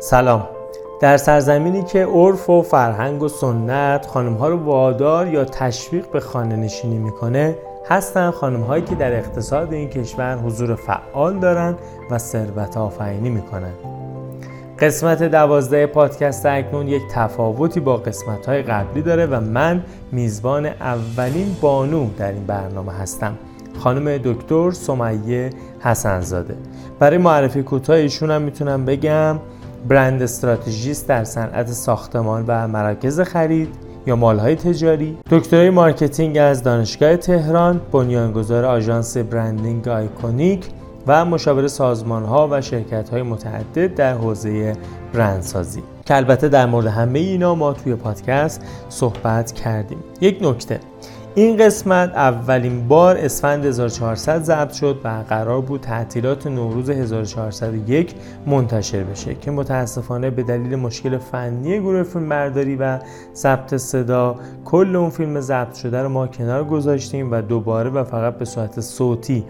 سلام. در سرزمینی که عرف و فرهنگ و سنت خانم ها رو وادار یا تشویق به خانه نشینی می‌کنه هستن خانم هایی که در اقتصاد این کشور حضور فعال دارن و ثروت آفرینی می‌کنن. قسمت دوازده پادکست اکنون یک تفاوتی با قسمت های قبلی داره و من میزبان اولین بانو در این برنامه هستم. خانم دکتر سمیه حسنزاده. برای معرفی کوتاه ایشون هم می‌تونم بگم brand strategist در صنعت ساختمان و مراکز خرید یا mall های تجاری. دکترای marketing از دانشگاه تهران بنیانگذار آژانس branding آیکونیک و مشاور سازمان ها و شرکت های متعدد در حوزه برندسازی. که البته در مورد همه اینا ما توی پادکست صحبت کردیم. یک نکته. این قسمت اولین بار اسفند 1400 ضبط شد و قرار بود تعطیلات نوروز 1401 منتشر بشه که متاسفانه به دلیل مشکل فنی گروه فیلم برداری و ضبط صدا کل اون فیلم ضبط شده رو ما کنار گذاشتیم و دوباره و فقط به صورت صوتی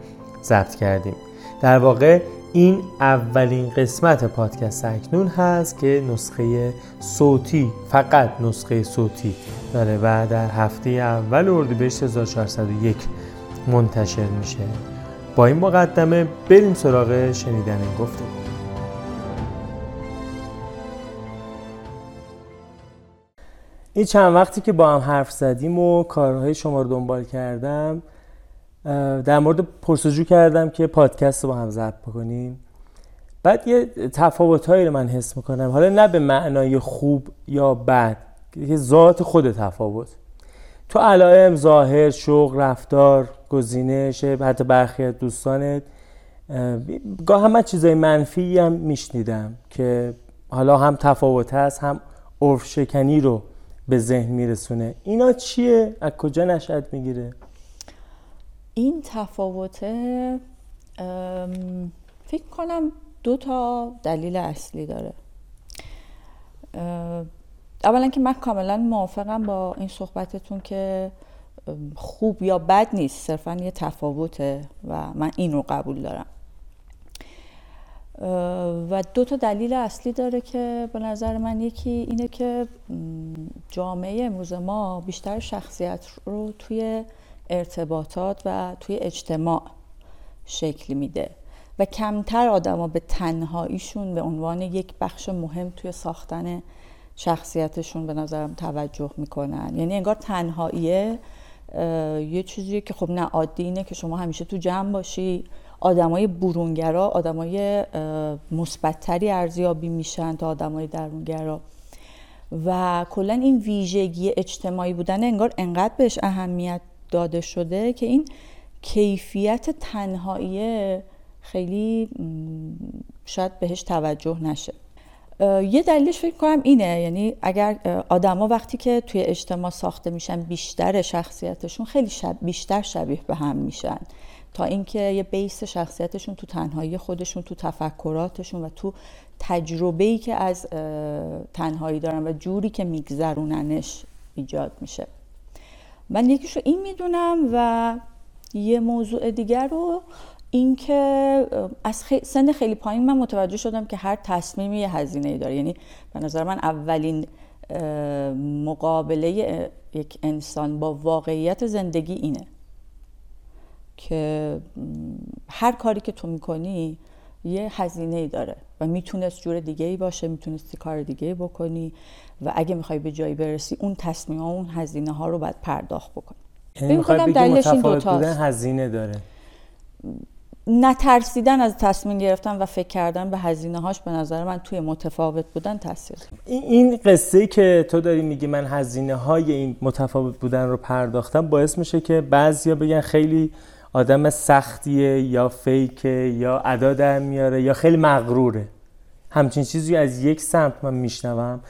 ضبط کردیم. در واقع این اولین قسمت پادکست اکنون هست که نسخه صوتی فقط نسخه صوتی. داره و در هفته اول اردیبهشت 1401 منتشر میشه. با این مقدمه بریم سراغ شنیدن این گفته این چند وقتی که با هم حرف زدیم و کارهای شما رو دنبال کردم در مورد پرسجو کردم که پادکست رو با هم ضبط بکنیم. بعد یه تفاوتهایی رو من حس می‌کنم. حالا نه به معنای خوب یا بد که ذات خود تفاوت. تو علائم ظاهر شوق رفتار گزینش حتی برخی دوستانت گاه هم چیزای منفی هم میشنیدم که حالا هم تفاوت هست هم عرف شکنی رو به ذهن میرسونه. اینا چیه؟ از کجا نشد می‌گیره؟ این تفاوته فکر کنم دو تا دلیل اصلی داره. اولا که من کاملا موافقم با این صحبتتون که خوب یا بد نیست صرفا یه تفاوته و من این رو قبول دارم. و دو تا دلیل اصلی داره که به نظر من یکی اینه که جامعه امروز ما بیشتر شخصیت رو توی ارتباطات و توی اجتماع شکل میده. و کمتر آدما به تنهاییشون به عنوان یک بخش مهم توی ساختن شخصیتشون به نظرم توجه می‌کنن. یعنی انگار تنهاییه یه چیزیه که خب نه عادی اینه که شما همیشه تو جمع باشی. آدمای برونگرا آدمای مثبتتری ارزیابی میشن تا آدمای درونگرا. و کلا این ویژگی اجتماعی بودن انگار انقدر بهش اهمیت داده شده که این کیفیت تنهاییه خیلی شاید بهش توجه نشه. یه دلیلش فکر کنم اینه یعنی اگر آدما وقتی که توی اجتماع ساخته میشن بیشتر شخصیتشون خیلی شب بیشتر شبیه به هم میشن. تا اینکه یه بیس شخصیتشون تو تنهایی خودشون تو تفکراتشون و تو تجربه ای که از تنهایی دارن و جوری که میگذروننش ایجاد میشه. من یکیشو این می‌دونم و یه موضوع دیگر رو اینکه از سن خیلی پایین من متوجه شدم که هر تصمیمی یه هزینه داره. یعنی به نظر من اولین مقابله یک انسان با واقعیت زندگی اینه که هر کاری که تو می‌کنی یه هزینه ای داره و می‌تونست جور دیگه ای باشه می‌تونستی کار دیگه ای بکنی. و اگه می‌خوای به جایی برسی اون تصمیم ها اون هزینه ها رو باید پرداخت بکنی. یعنی می‌خوای دلیلش این هزینه داره. نترسیدن از تصمیم گرفتن و فکر کردن به هزینه هاش به نظر من توی متفاوت بودن تاثیر این قصه که تو داری میگی من هزینه های این متفاوت بودن رو پرداختم باعث میشه که بعضیا بگن خیلی آدم سختیه یا فیکه یا ادا در میاره یا خیلی مغروره. همچین چیزی از یک سمت من میشنوم.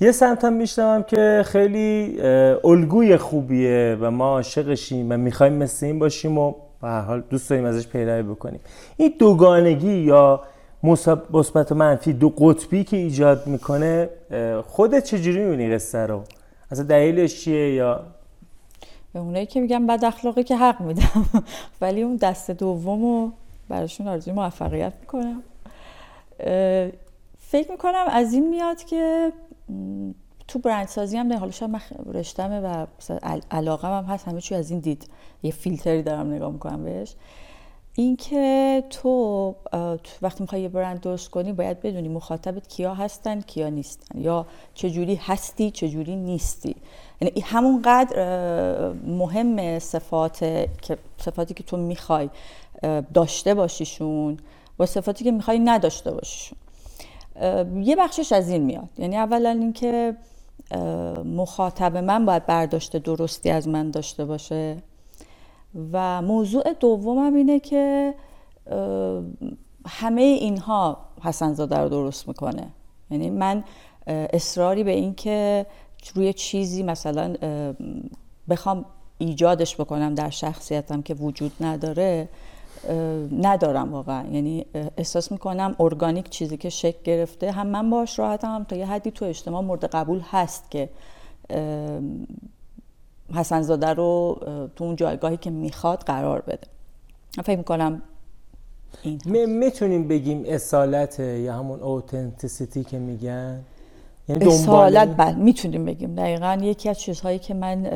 یه سمت هم میشنوم که خیلی الگوی خوبیه و ما عاشقشیم و می‌خوایم مثل این باشیم و به هر حال دوست داریم ازش پیروی بکنیم. این دوگانگی یا مثبت و منفی دو قطبی که ایجاد می‌کنه خودت چجوری می‌بینی قصه رو؟ اصلا دلیلش چیه یا؟ به اونایی که میگن بد اخلاقی که حق میدم. ولی اون دست دوم رو براشون آرزوی موفقیت می‌کنم. فکر می‌کنم از این میاد که تو برندسازی هم حالا شاید من رشتمه و علاقه هم هست همه چی از این دید. یه فیلتری دارم نگاه می‌کنم بهش. اینکه تو, وقتی می‌خوای یه برند درست کنی باید بدونی مخاطبت کیا هستن کیا نیستن. یا چجوری هستی چجوری نیستی. یعنی همونقدر مهم صفات که صفاتی که تو می‌خوای داشته باشیشون با صفاتی که می‌خوای نداشته باشیشون. یه بخشش از این میاد. یعنی اولا اینکه مخاطب من باید برداشته درستی از من داشته باشه. و موضوع دومم اینه که همه اینها حسن زاده رو درست می‌کنه. یعنی من اصراری به این که روی چیزی مثلا بخوام ایجادش بکنم در شخصیتم که وجود نداره ندارم واقعا. یعنی احساس می‌کنم ارگانیک چیزی که شکل گرفته هم من باش راحتم هم تا یه حدی تو اجتماع مورد قبول هست که حسن زاده رو تو اون جایگاهی که می‌خواد قرار بده. فکر می‌کنم می‌تونیم بگیم اصالت یا همون اوتنتیسیتی که میگن؟ یعنی اصالت بله می‌تونیم بگیم. دقیقا یکی از چیزهایی که من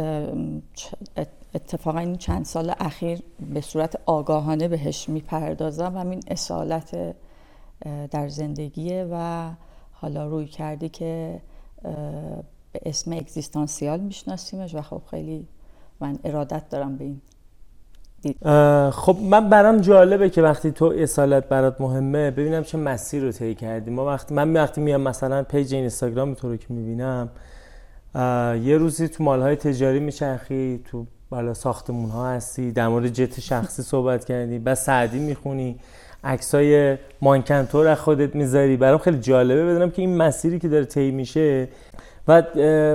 اتفاقا این چند سال اخیر به صورت آگاهانه بهش می‌پردازم همین اصالت در زندگیه و حالا روی کردی که به اسم اگزیستانسیال میشناسیمش و خب خیلی من ارادت دارم به این. خب من برام جالبه که وقتی تو اصالت برات مهمه ببینم چه مسیر رو طی کردی ما وقتی من وقتی میام مثلا پیج اینستاگرام تو رو که می‌بینم یه روزی تو مالهای تجاری میچرخی تو بالا ساختمون ها هستی در مورد جت شخصی صحبت کردی بعد سعدی می‌خونی عکسای مانکنتور از خودت می‌ذاری. برام خیلی جالبه بدونم که این مسیری که داره طی میشه و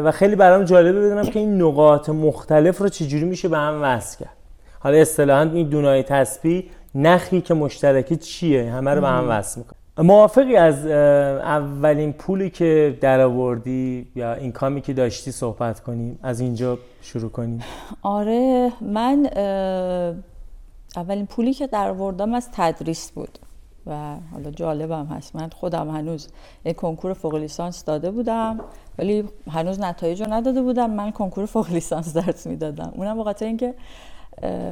و خیلی برام جالبه بدونم که این نقاط مختلف رو چجوری میشه به هم وصل کرد. حالا اصطلاحا این دونای تسبیح نخی که مشترکی چیه همه رو به هم وصل می‌کنه. موافقی از اولین پولی که درآوردی یا این کامی که داشتی صحبت کنیم از اینجا شروع کنیم. آره من اولین پولی که درآوردم از تدریس بود و حالا جالبم هست. من خودم هنوز یک کنکور فوق لیسانس داده بودم ولی هنوز نتایج رو نداده بودم. من کنکور فوق لیسانس درس می‌دادم. اونم به اینکه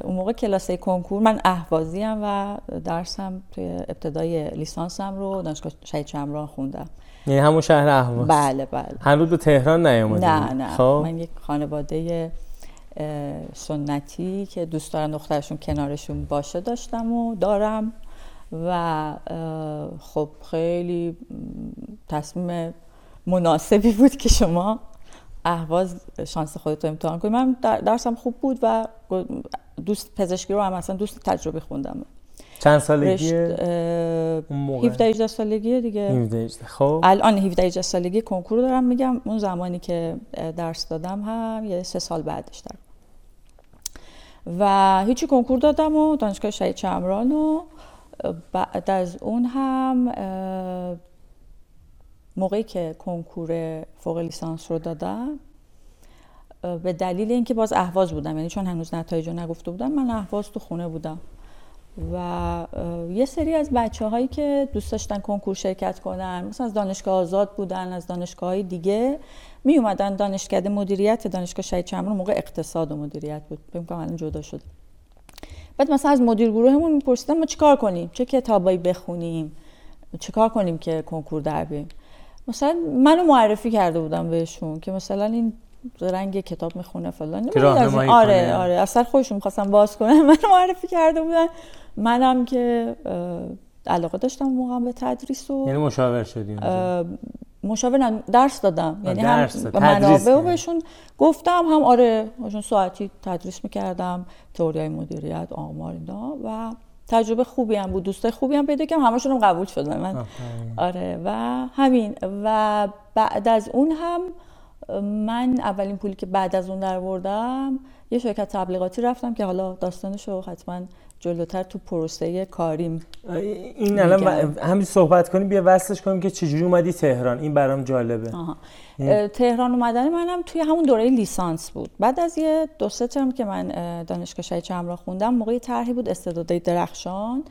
اون موقع کلاسه کنکور من اهوازی هم و درسم توی ابتدای لیسانسم رو دانشگاه شهید شمران خوندم. یعنی همون شهر اهواز. بله بله. هنوز به تهران نیومدی نه نه. خب. من یک خانواده سنتی که دوست دارن دخترشون کنارشون باشه داشتم و دارم و خب خیلی تصمیم مناسبی بود که شما اهواز شانس خودتو امتحان کنی. من درسم خوب بود و دوست پزشکی رو هم اصلا دوست تجربه خوندم. چند سالگی 17 18 سالگی دیگه. 17 خب. الان 17 18 سالگی کنکور دارم. میگم اون زمانی که درس دادم هم یه سه سال بعدش دارم و هیچی کنکور دادم و دانشگاه شهید چمران و بعد از اون هم موقعی که کنکور فوق لیسانس رو دادم به دلیل اینکه باز اهواز بودم یعنی چون هنوز نتایج رو نگفته بودم من اهواز تو خونه بودم. و یه سری از بچه هایی که دوست داشتن کنکور شرکت کنن مثلا از دانشگاه آزاد بودن از دانشگاه دیگه می اومدن دانشکده مدیریت دانشگاه شهید چمرون موقع اقتصاد و مدیریت بود. فکر کنم الان جدا شده. بعد مثلا از مدیر گروهمون میپرسیدن ما چیکار کنیم؟ چه کتابایی بخونیم؟ چیکار کنیم که کنکور در بیایم؟ مثلا منو معرفی کرده بودم بهشون که مثلا این رنگ کتاب می‌خونه فلان. آره آره. اصلا خودشون می‌خواستم باز کنم من معرفی کرده بودن. منم که علاقه داشتم موقع به تدریس و یعنی مشاور شدیم مشاور درس دادم. یعنی هم منابع بهشون گفتم هم آره ساعتی تدریس می‌کردم. تئوری مدیریت آمار اینا و تجربه خوبی هم بود دوستای خوبی هم پیدا کردم همشون هم قبول شدن من. آره و همین و بعد از اون هم من اولین پولی که بعد از اون در بردم یه شرکت تبلیغاتی رفتم که حالا داستانش رو حتما جلوتر تو پروسه کاریم این الان همین صحبت کنیم بیا وصلش کنیم که چجوری اومدی تهران. این برام جالبه. تهران اومدن منم توی همون دوره لیسانس بود. بعد از یه دو سه ترم که من دانشگاه شهید چمرا خوندم موقعی طرحی بود استعدادهای درخشان.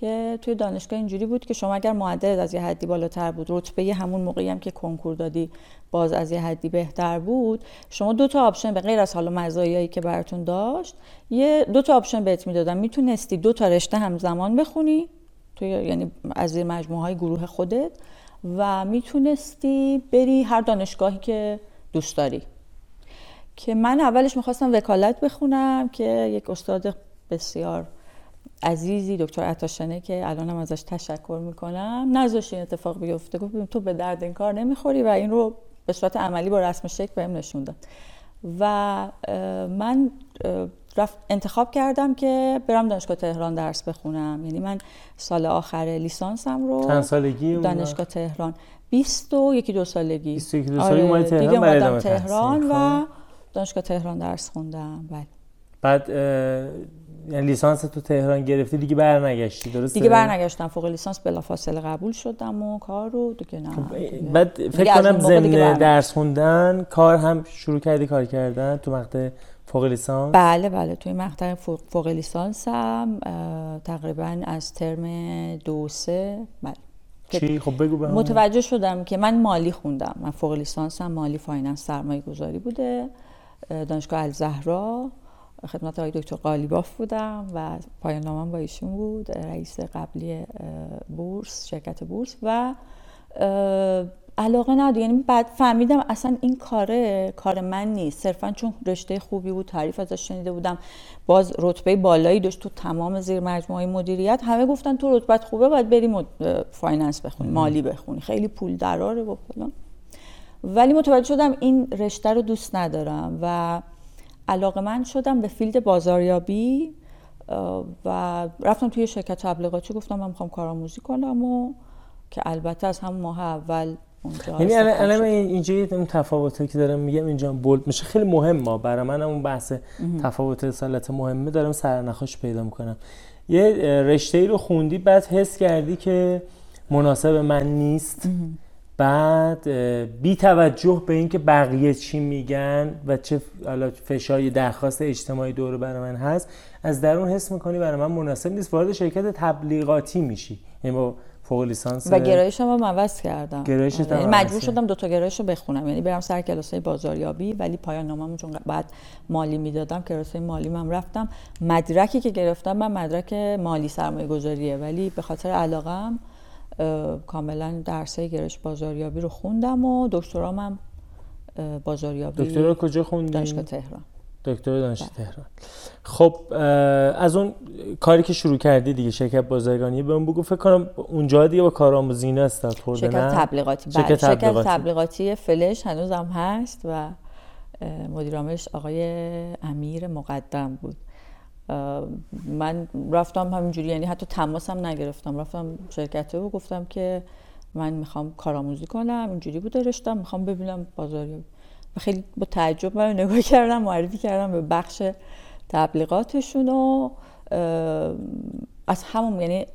که توی دانشگاه اینجوری بود که شما اگر معدل از یه حدی بالاتر بود رتبه همون موقعی هم که کنکور دادی باز از یه حدی بهتر بود شما دو تا آپشن به غیر از حالا مزایایی که براتون داشت یه دو تا آپشن بهت می‌دادن. می‌تونستی دو تا رشته همزمان بخونی توی یعنی از زیر مجموعه های گروه خودت و می‌تونستی بری هر دانشگاهی که دوست داری. که من اولش می‌خواستم وکالت بخونم که یک استاد بسیار عزیزی دکتر عطاشنه که الانم ازش تشکر می‌کنم. نذاشت این اتفاق بیفته. گفت تو به درد این کار نمی‌خوری. و این رو به صورت عملی با رسم شکل بهم نشون داد. و من رفت انتخاب کردم که برم دانشگاه تهران درس بخونم. یعنی من سال آخر لیسانسم رو چند سالگی دانشگاه؟ تهران. 20 و یکی دو سالگی. 20 یکی دو سالگی آره تهران دیگه تهران و خب. دانشگاه تهران درس خوندم. بله. بعد یعنی لیسانس تو تهران گرفتی دیگه برنگشتی درسته؟ دیگه برنگشتم فوق لیسانس بلافاصله قبول شدم و کار رو دیگه نه. خب بعد فکر کنم ضمن درس خوندن کار هم شروع کردی کار کردن تو مقطع فوق لیسانس؟ بله بله توی مقطع فوق لیسانسم تقریبا از ترم دو سه بله. چی؟ خب بگو به متوجه شدم که من مالی خوندم. من فوق لیسانسم مالی finance سرمایه گذاری بوده دانشگاه الزهرا. خدمت آقای دکتر قالیباف بودم و پایان نامم با ایشون بود رئیس قبلی بورس شرکت بورس و علاقه ندارم. یعنی بعد فهمیدم اصلا این کاره کار من نیست. صرفا چون رشته خوبی بود تعریف ازش شنیده بودم. باز رتبه بالایی داشت تو تمام زیر مجموعه مدیریت. همه گفتن تو رتبت خوبه باید بری finance بخونی مالی بخونی. خیلی پول دراره و فلان. ولی متوجه شدم این رشته رو دوست ندارم و علاقه من شدم به field بازاریابی و رفتم توی شرکت تبلیغاتی گفتم من می‌خوام کارآموزی کنم و که البته از همون ماه اول یعنی الان اینجا اون تفاوتی که دارم میگم اینجا بولد میشه. خیلی مهمه برای من اون بحث تفاوت سالت مهمه دارم سرنخاش پیدا می‌کنم. یه رشته ای رو خوندی بعد حس کردی که مناسب من نیست. بعد بی توجه به اینکه بقیه چی میگن و چه فشاری درخواست اجتماعی دور برای من هست از درون حس می‌کنی برای من مناسب نیست. وارد شرکت تبلیغاتی میشی. یعنی با فوق لیسانس و گرایشم هم عوض کردم. گرایش یعنی مجبور شدم دو تا گرایش رو بخونم. یعنی برم سر کلاسای بازاریابی ولی پایان نامم چون بعد مالی می‌دادم کلاسای مالی من رفتم. مدرکی که گرفتم من مدرک مالی سرمایه گذاریه ولی به خاطر علاقم کاملا درسای گرایش بازاریابی رو خوندم و دکترام هم بازاریابی دکترا کجا خوندی؟ دانشگاه تهران. دکتر دانشگاه بله. تهران. خب از اون کاری که شروع کردی دیگه شرکت بازرگانی به اون بگو فکر کنم اونجا دیگه با کارآموزی اینا استاد خورده شرکت تبلیغاتی. بله. شرکت, شرکت تبلیغاتی فلش هنوزم هست و مدیر عاملش آقای امیر مقدم بود. من رفتم همینجوری یعنی حتی تماسم نگرفتم. رفتم شرکت و گفتم که من می‌خوام کارآموزی کنم اینجوری بود رشتم. می‌خوام ببینم بازاریابی. خیلی با تعجب من نگاه کردم معرفی کردم به بخش تبلیغاتشون و از همون یعنی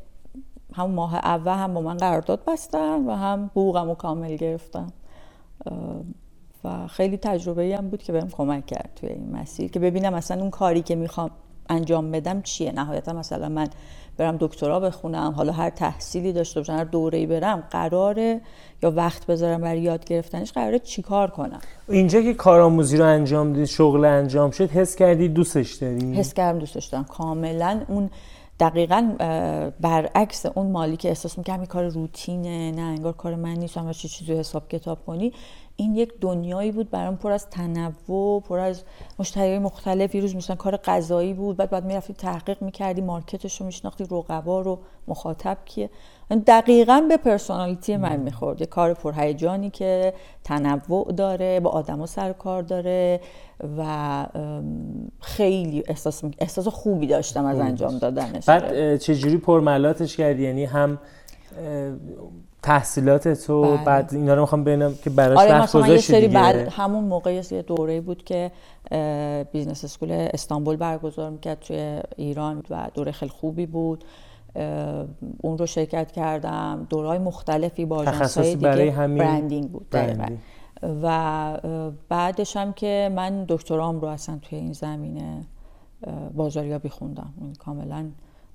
همون ماه اول هم با من قرارداد بستن و هم حقوقم رو کامل گرفتم و خیلی تجربه هم بود که بهم کمک کرد توی این مسیر که ببینم اصلا اون کاری که می‌خوام انجام بدم چیه؟ نهایتا مثلا من برم دکترا بخونم حالا هر تحصیلی داشته باشم هر دوره‌ای برم قراره یا وقت بذارم برای یاد گرفتنش قراره چیکار کنم؟ اینجا که کارآموزی رو انجام دید شغل انجام شد حس کردی دوستش داری؟ حس کردم دوستش دارم. کاملا اون دقیقا برعکس اون مالی که احساس می‌کنم این کار روتینه نه انگار کار من نیست چه چیزی حساب کتاب کنی. این یک دنیایی بود برام پر از تنوع پر از مشتری مختلف. یه روز مثلا کار غذایی بود بعد بعد می‌رفتی تحقیق می‌کردی مارکتش رو میشناختی رقبا رو مخاطب کیه. دقیقا به پرسونالیتی من می‌خورد. یه کار پرهیجانی که تنوع داره با آدما سر کار داره و خیلی احساس احساس خوبی داشتم از انجام دادنش. بعد چجوری پرملاتش کردی؟ یعنی هم تحصیلات تو بله. بعد اینا رو می‌خوام ببینم که براش آره وقت گذاشتی سری بعد همون موقع یه دوره بود که business school استانبول برگزار می‌کرد توی ایران و دوره خیلی خوبی بود. اون رو شرکت کردم. دورهای مختلفی با های دیگه برای همین branding بود branding. و بعدش هم که من دکترام رو اصلا توی این زمینه بازاریابی خوندم. کاملا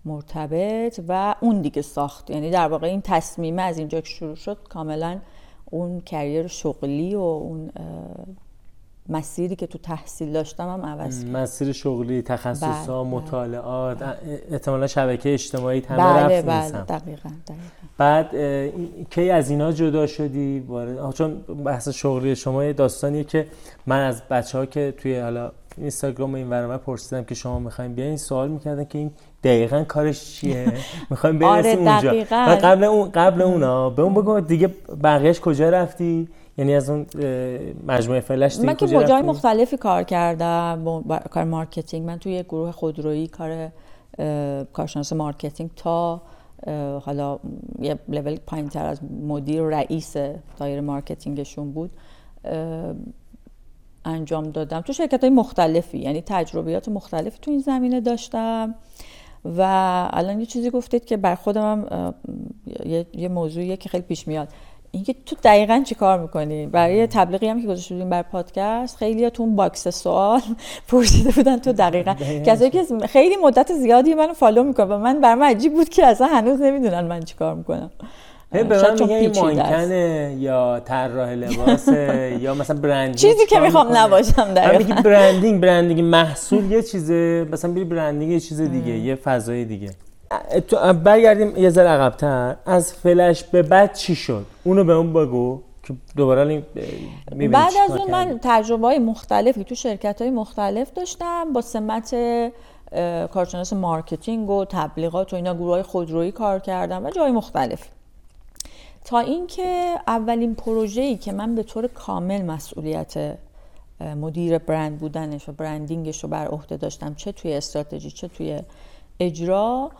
مرتبط و اون دیگه ساخت یعنی در واقع این تصمیمه از اینجا که شروع شد کاملا اون کریر شغلی و اون مسیری که تو تحصیل داشتم هم عوض کرد مسیر شغلی تخصص ها بله، مطالعات بله. احتمالا شبکه اجتماعی همه بله بله دقیقا, دقیقا. بعد کی از اینا جدا شدی چون بحث شغلی شما داستانیه که من از بچه ها که توی حالا اینستاگرام این ورمه پرسیدم که شما می‌خوایم بیاین سوال می‌کردن که این دقیقا کارش چیه؟ می‌خوایم برسیم آره اونجا قبل اون قبل اونا. به اون بگو دیگه بقیهش کجا رفتی؟ یعنی از اون مجموعه فلش من که با جای مختلفی کار کردم با کار marketing. من توی گروه خودرویی کار کارشناس marketing تا حالا یه لول پایین تر از مدیر و رئیس دایره marketing شون بود انجام دادم. تو شرکت های مختلفی یعنی تجربیات مختلفی تو این زمینه داشتم. و الان یه چیزی گفتید که بر خودم هم یه موضوعیه که خیلی پیش میاد. اینکه تو دقیقا چی کار می‌کنی؟ برای تبلیغی هم که گذاشته بودیم بر پادکست خیلی تو اون box سوال پرسیده بودن تو دقیقا. کسایی که خیلی مدت زیادی منو follow می‌کنن و من بر من عجیب بود که اصلا هنوز نمی‌دونن من چی کار می‌کنم. به من میگه مانکنه یا طراح لباسه یا مثلا branding. چیزی که می‌خوام نباشم در میگی branding branding محصول یه چیزه. مثلا بری branding یه چیز دیگه یه فضای دیگه. برگردیم یه ذره عقب‌تر. از فلش به بعد چی شد؟ اونو به اون بگو که دوباره بعد از اون من تجربه های مختلفی تو شرکت های مختلف داشتم با سمت کارشناس marketing و تبلیغات و اینا گروه های خودرویی کار کردم و جای مختلف تا اینکه اولین پروژه‌ای که من به طور کامل مسئولیت مدیر برند بودنش و branding ش رو بر عهده داشتم چه توی استراتژی چه توی اجرا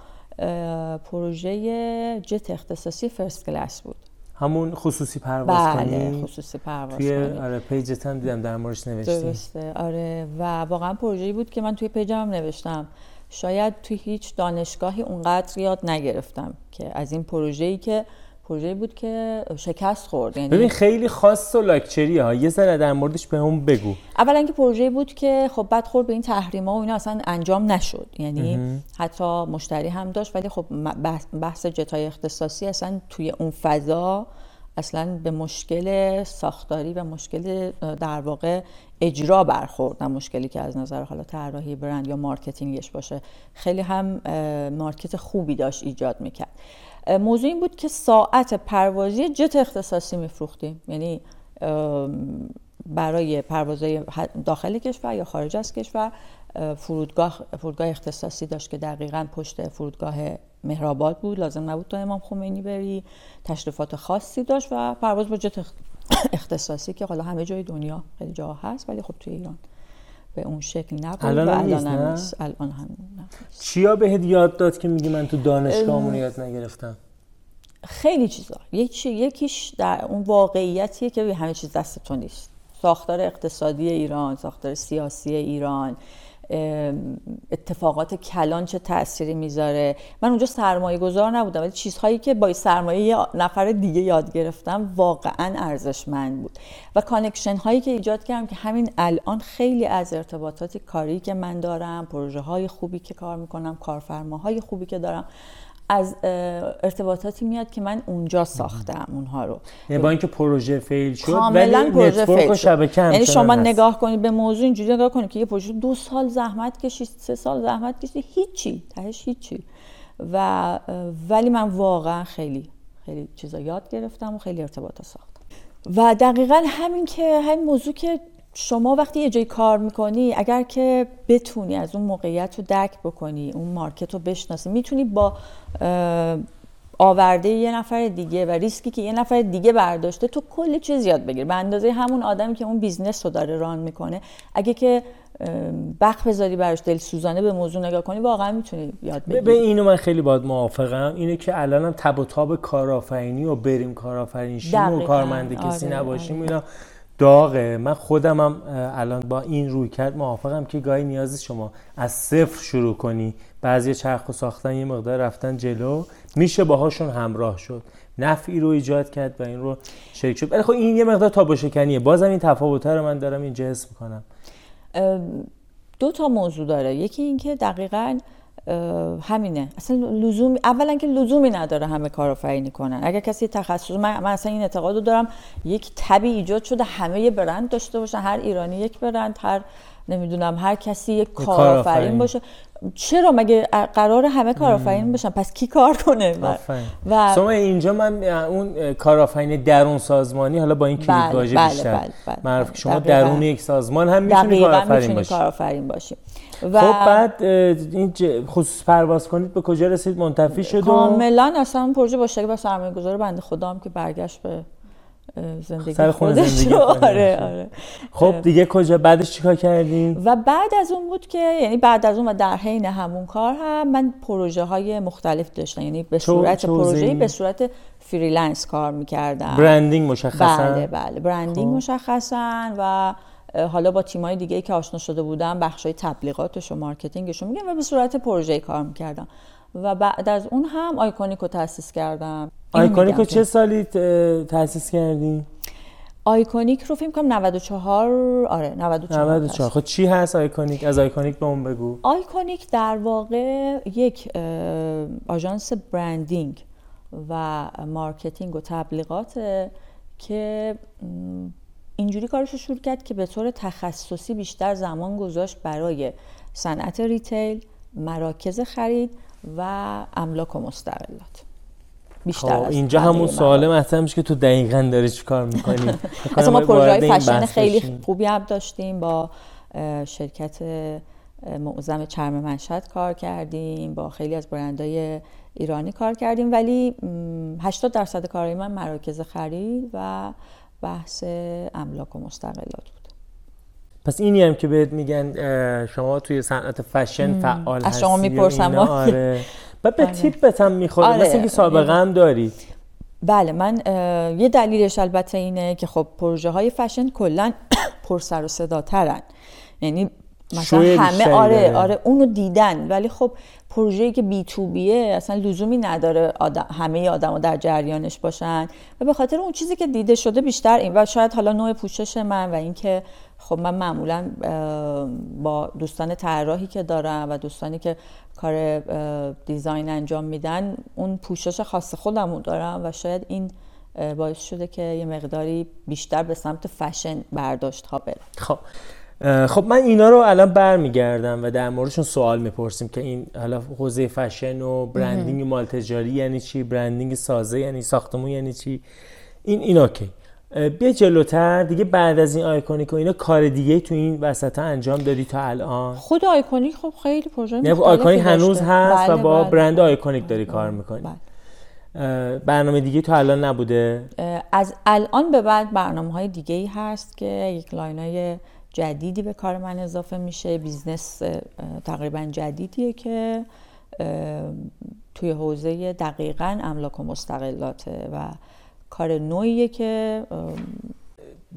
پروژه جت اختصاصی فرست کلاس بود. همون خصوصی پرواز بله کنی؟ خصوصی پرواز توی آره پیجت هم دیدم در موردش نوشتی. درسته آره و واقعا پروژه‌ای بود که من توی پیجم هم نوشتم. شاید توی هیچ دانشگاهی اونقدر یاد نگرفتم که از این پروژه‌ای که پروژه بود که شکست خورد. یعنی ببین خیلی خاص و لاکچری ها. یه ذره در موردش به اون بگو. اولا که پروژه بود که خب بعد خورد به این تحریما و اینا اصلا انجام نشد. یعنی حتی مشتری هم داشت ولی خب بحث جتای اختصاصی اصلا توی اون فضا اصلا به مشکل ساختاری و مشکل در واقع اجرا برخورد. نه مشکلی که از نظر حالا طراحی برند یا marketing ش باشه. خیلی هم market خوبی داشت ایجاد می‌کرد. موضوع این بود که ساعت پروازی جت اختصاصی میفروختیم. یعنی برای پروازهای داخل کشور یا خارج از کشور فرودگاه فرودگاه اختصاصی داشت که دقیقا پشت فرودگاه مهرآباد بود. لازم نبود تو امام خمینی بری. تشریفات خاصی داشت و پرواز با جت اختصاصی که حالا همه جای دنیا خیلی جا هست ولی خب توی ایران. به اون شکل نبود الان و الان هم نیست. الان هم چیا بهت یاد داد که میگی من تو دانشگاهمون یاد نگرفتم؟ خیلی چیزا. یکی یکیش در اون واقعیتیه که همه چیز دست تو نیست. ساختار اقتصادی ایران ساختار سیاسی ایران اتفاقات کلان چه تأثیری می‌ذاره. من اونجا سرمایه گذار نبودم ولی چیزهایی که با سرمایه یه نفر دیگه یاد گرفتم واقعا ارزشمند بود. و connection هایی که ایجاد کردم که همین الان خیلی از ارتباطات کاری که من دارم پروژه های خوبی که کار می‌کنم کارفرماهای خوبی که دارم از ارتباطاتی میاد که من اونجا ساختم اونها رو. یعنی با اینکه پروژه فیل شد ولی پروژه فیل شد. یعنی شما نگاه کنید به موضوع اینجوری نگاه کنید که یه پروژه دو سال زحمت کشید سه سال زحمت کشید هیچی تهش هیچی. و ولی من واقعا خیلی خیلی چیزا یاد گرفتم و خیلی ارتباطات ساختم. و دقیقا همین که همین موضوع که شما وقتی یه جایی کار می‌کنی اگر که بتونی از اون موقعیت رو درک بکنی اون مارکت رو بشناسی می‌تونی با آورده یه نفر دیگه و ریسکی که یه نفر دیگه برداشته تو کلی چیز یاد بگیر. به اندازه همون آدمی که اون business رو داره run می‌کنه اگه که وقت بذاری براش دل سوزانه به موضوع نگاه کنی واقعا می‌تونی یاد بگیری به اینو من خیلی باید موافقم اینه که الانم تب و تاب کارآفرینی و بریم کارآفرینی و کارمند کسی آره، نباشیم آره. اینا. داغه. من خودم هم الان با این رویکرد موافقم که گاهی نیازی شما از صفر شروع کنی. بعضی چرخ ساختن یه مقدار رفتن جلو. میشه باهاشون همراه شد. نفعی رو ایجاد کرد و این رو شریک شد. ولی خب این یه مقدار تابو شکنیه. بازم این تفاوت رو من دارم اینجا حس می‌کنم. دو تا موضوع داره. یکی اینکه دقیقا همینه. اصلا لزوم اولا که لزومی نداره همه کارآفرینی کنن. اگر کسی تخصص من, من اصلا این اعتقاد دارم یک تبی ایجاد شده همه برند داشته باشن هر ایرانی یک برند هر نمی‌دونم هر کسی یک کارآفرین باشه. چرا مگه قرار همه کارآفرین باشن پس کی کار کنه و شما اینجا من اون کارآفرین درون سازمانی حالا با این کلید بله، واژه بله، بیشتر. بله بله معرف شما درون یک سازمان هم می‌تونی کارآفرین باشی. کارآفرین باشی. و خب بعد این خصوص پرواز کنید به کجا رسید؟ منتفی شد کاملا اصلا پروژه با شکل سرمایه گذار بنده خودم که برگشت به زندگی سر خونه زندگی آره آره. خب دیگه کجا؟ بعدش چیکار کردیم؟ و بعد از اون بود که یعنی بعد از اون و در حین همون کار هم من پروژه های مختلف داشتم. یعنی به صورت پروژه به صورت freelance کار می‌کردم. branding مشخصا؟ بله بله. branding خب. مشخصا و حالا با تیمای دیگه که آشنا شده بودم بخشای تبلیغاتش و marketing ش رو میگم و به صورت پروژه کار می‌کردم. و بعد از اون هم آیکونیک رو تاسیس کردم آیکونیک رو چه سالی تاسیس کردی؟ آیکونیک رو فکر می‌کنم 94 آره 94 94 خب چی هست آیکونیک؟ از آیکونیک به اون بگو. آیکونیک در واقع یک آژانس branding و marketing و تبلیغات که اینجوری کارش رو شروع کرد که به طور تخصصی بیشتر زمان گذاشت برای صنعت retail مراکز خرید و املاک و مستقلات. بیشتر خب اینجا همون سوال مطرح میشه که تو دقیقا داری چی کار می‌کنی؟ اصلا ما پروژه فشن خیلی خوبی هم داشتیم. با شرکت معظم چرم منشد کار کردیم. با خیلی از برندهای ایرانی کار کردیم. ولی 80 درصد کارهای من مراکز خرید و بحث املاک و مستقلات بود. پس اینی هم که بهت میگن شما توی صنعت فشن فعال از شما می‌پرسم. آره. و به آره. تیپت هم می‌خوره. آره. مثل اینکه سابقه هم داری. بله من یه دلیلش البته اینه که خب پروژه های فشن کلا پر سر و صدا ترن. یعنی مثلا همه آره آره اونو دیدن. ولی خب پروژه‌ای که بی تو بیه اصلا لزومی نداره آدم همه آدما در جریانش باشن. و به خاطر اون چیزی که دیده شده بیشتر این. و شاید حالا نوع پوشش من و اینکه خب من معمولا با دوستان طراحی که دارم و دوستانی که کار دیزاین انجام میدن اون پوشش خاص خودمون دارم و شاید این باعث شده که یه مقداری بیشتر به سمت فشن برداشت ها بره. خب خب من اینا رو الان برمیگردم و در موردشون سوال می‌پرسیم که این حالا حوزه فشن و برندینگ مال تجاری یعنی چی؟ برندینگ سازه یعنی ساختمون یعنی چی؟ این این okay. بیا جلوتر دیگه بعد از این آیکونیک و اینا کار دیگه تو این وسط انجام دادی تا الان خود آیکونیک خب خیلی پروژه یعنی آیکونیک هنوز هست بله و با بله. برند آیکونیک داری بله. کار می‌کنی بله. برنامه دیگه تو الان نبوده از الان به بعد برنامه های دیگه ای هست که یک line های جدیدی به کار من اضافه میشه business تقریبا جدیدیه که توی حوزه دقیقا املاک و مستقلاته و کار نوعیه که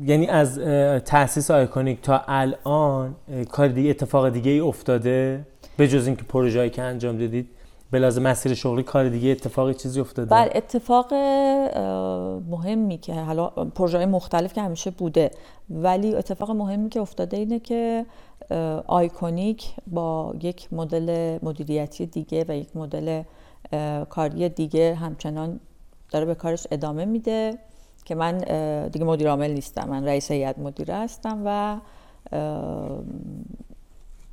یعنی از تاسیس آیکونیک تا الان کار دیگه اتفاق دیگه ای افتاده؟ به جز اینکه پروژه‌ای که انجام دادید به مسیر شغلی کار دیگه اتفاق چیزی افتاده؟ بله اتفاق مهمی که حالا پروژه مختلف که همیشه بوده. ولی اتفاق مهمی که افتاده اینه که آیکونیک با یک مدل مدیریتی دیگه و یک مدل کاری دیگه همچنان داره به کارش ادامه میده که من دیگه مدیر عامل نیستم من رئیس هیئت مدیره هستم و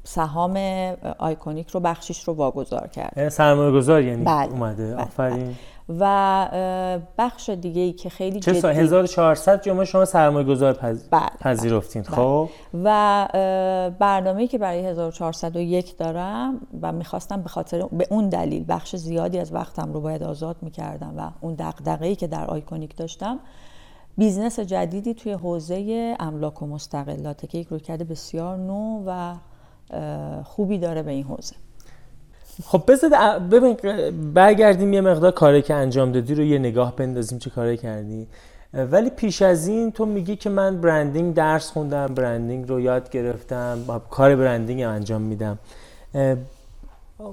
سهام آیکونیک رو بخشیش رو واگذار کرد یعنی سرمایه گذار یعنی بله. اومده بله. آفرین و بخش دیگه ای که خیلی چه سال 1400 جمعه شما سرمایه گذار. بله. پذیرفتین بله. خب و برنامه‌ای که برای 1401 دارم و می‌خواستم به خاطر به اون دلیل بخش زیادی از وقتم رو باید آزاد می‌کردم و اون دغدغه‌ای که در آیکونیک داشتم business جدیدی توی حوزه املاک و مستقلاته که یک رویکرد بسیار نو و خوبی داره به این حوزه خب بذار ببین برگردیم یه مقدار کاری که انجام دادی رو یه نگاه بندازیم چه کاری کردی ولی پیش از این تو میگی که من برندینگ درس خوندم برندینگ رو یاد گرفتم کار برندینگ انجام میدم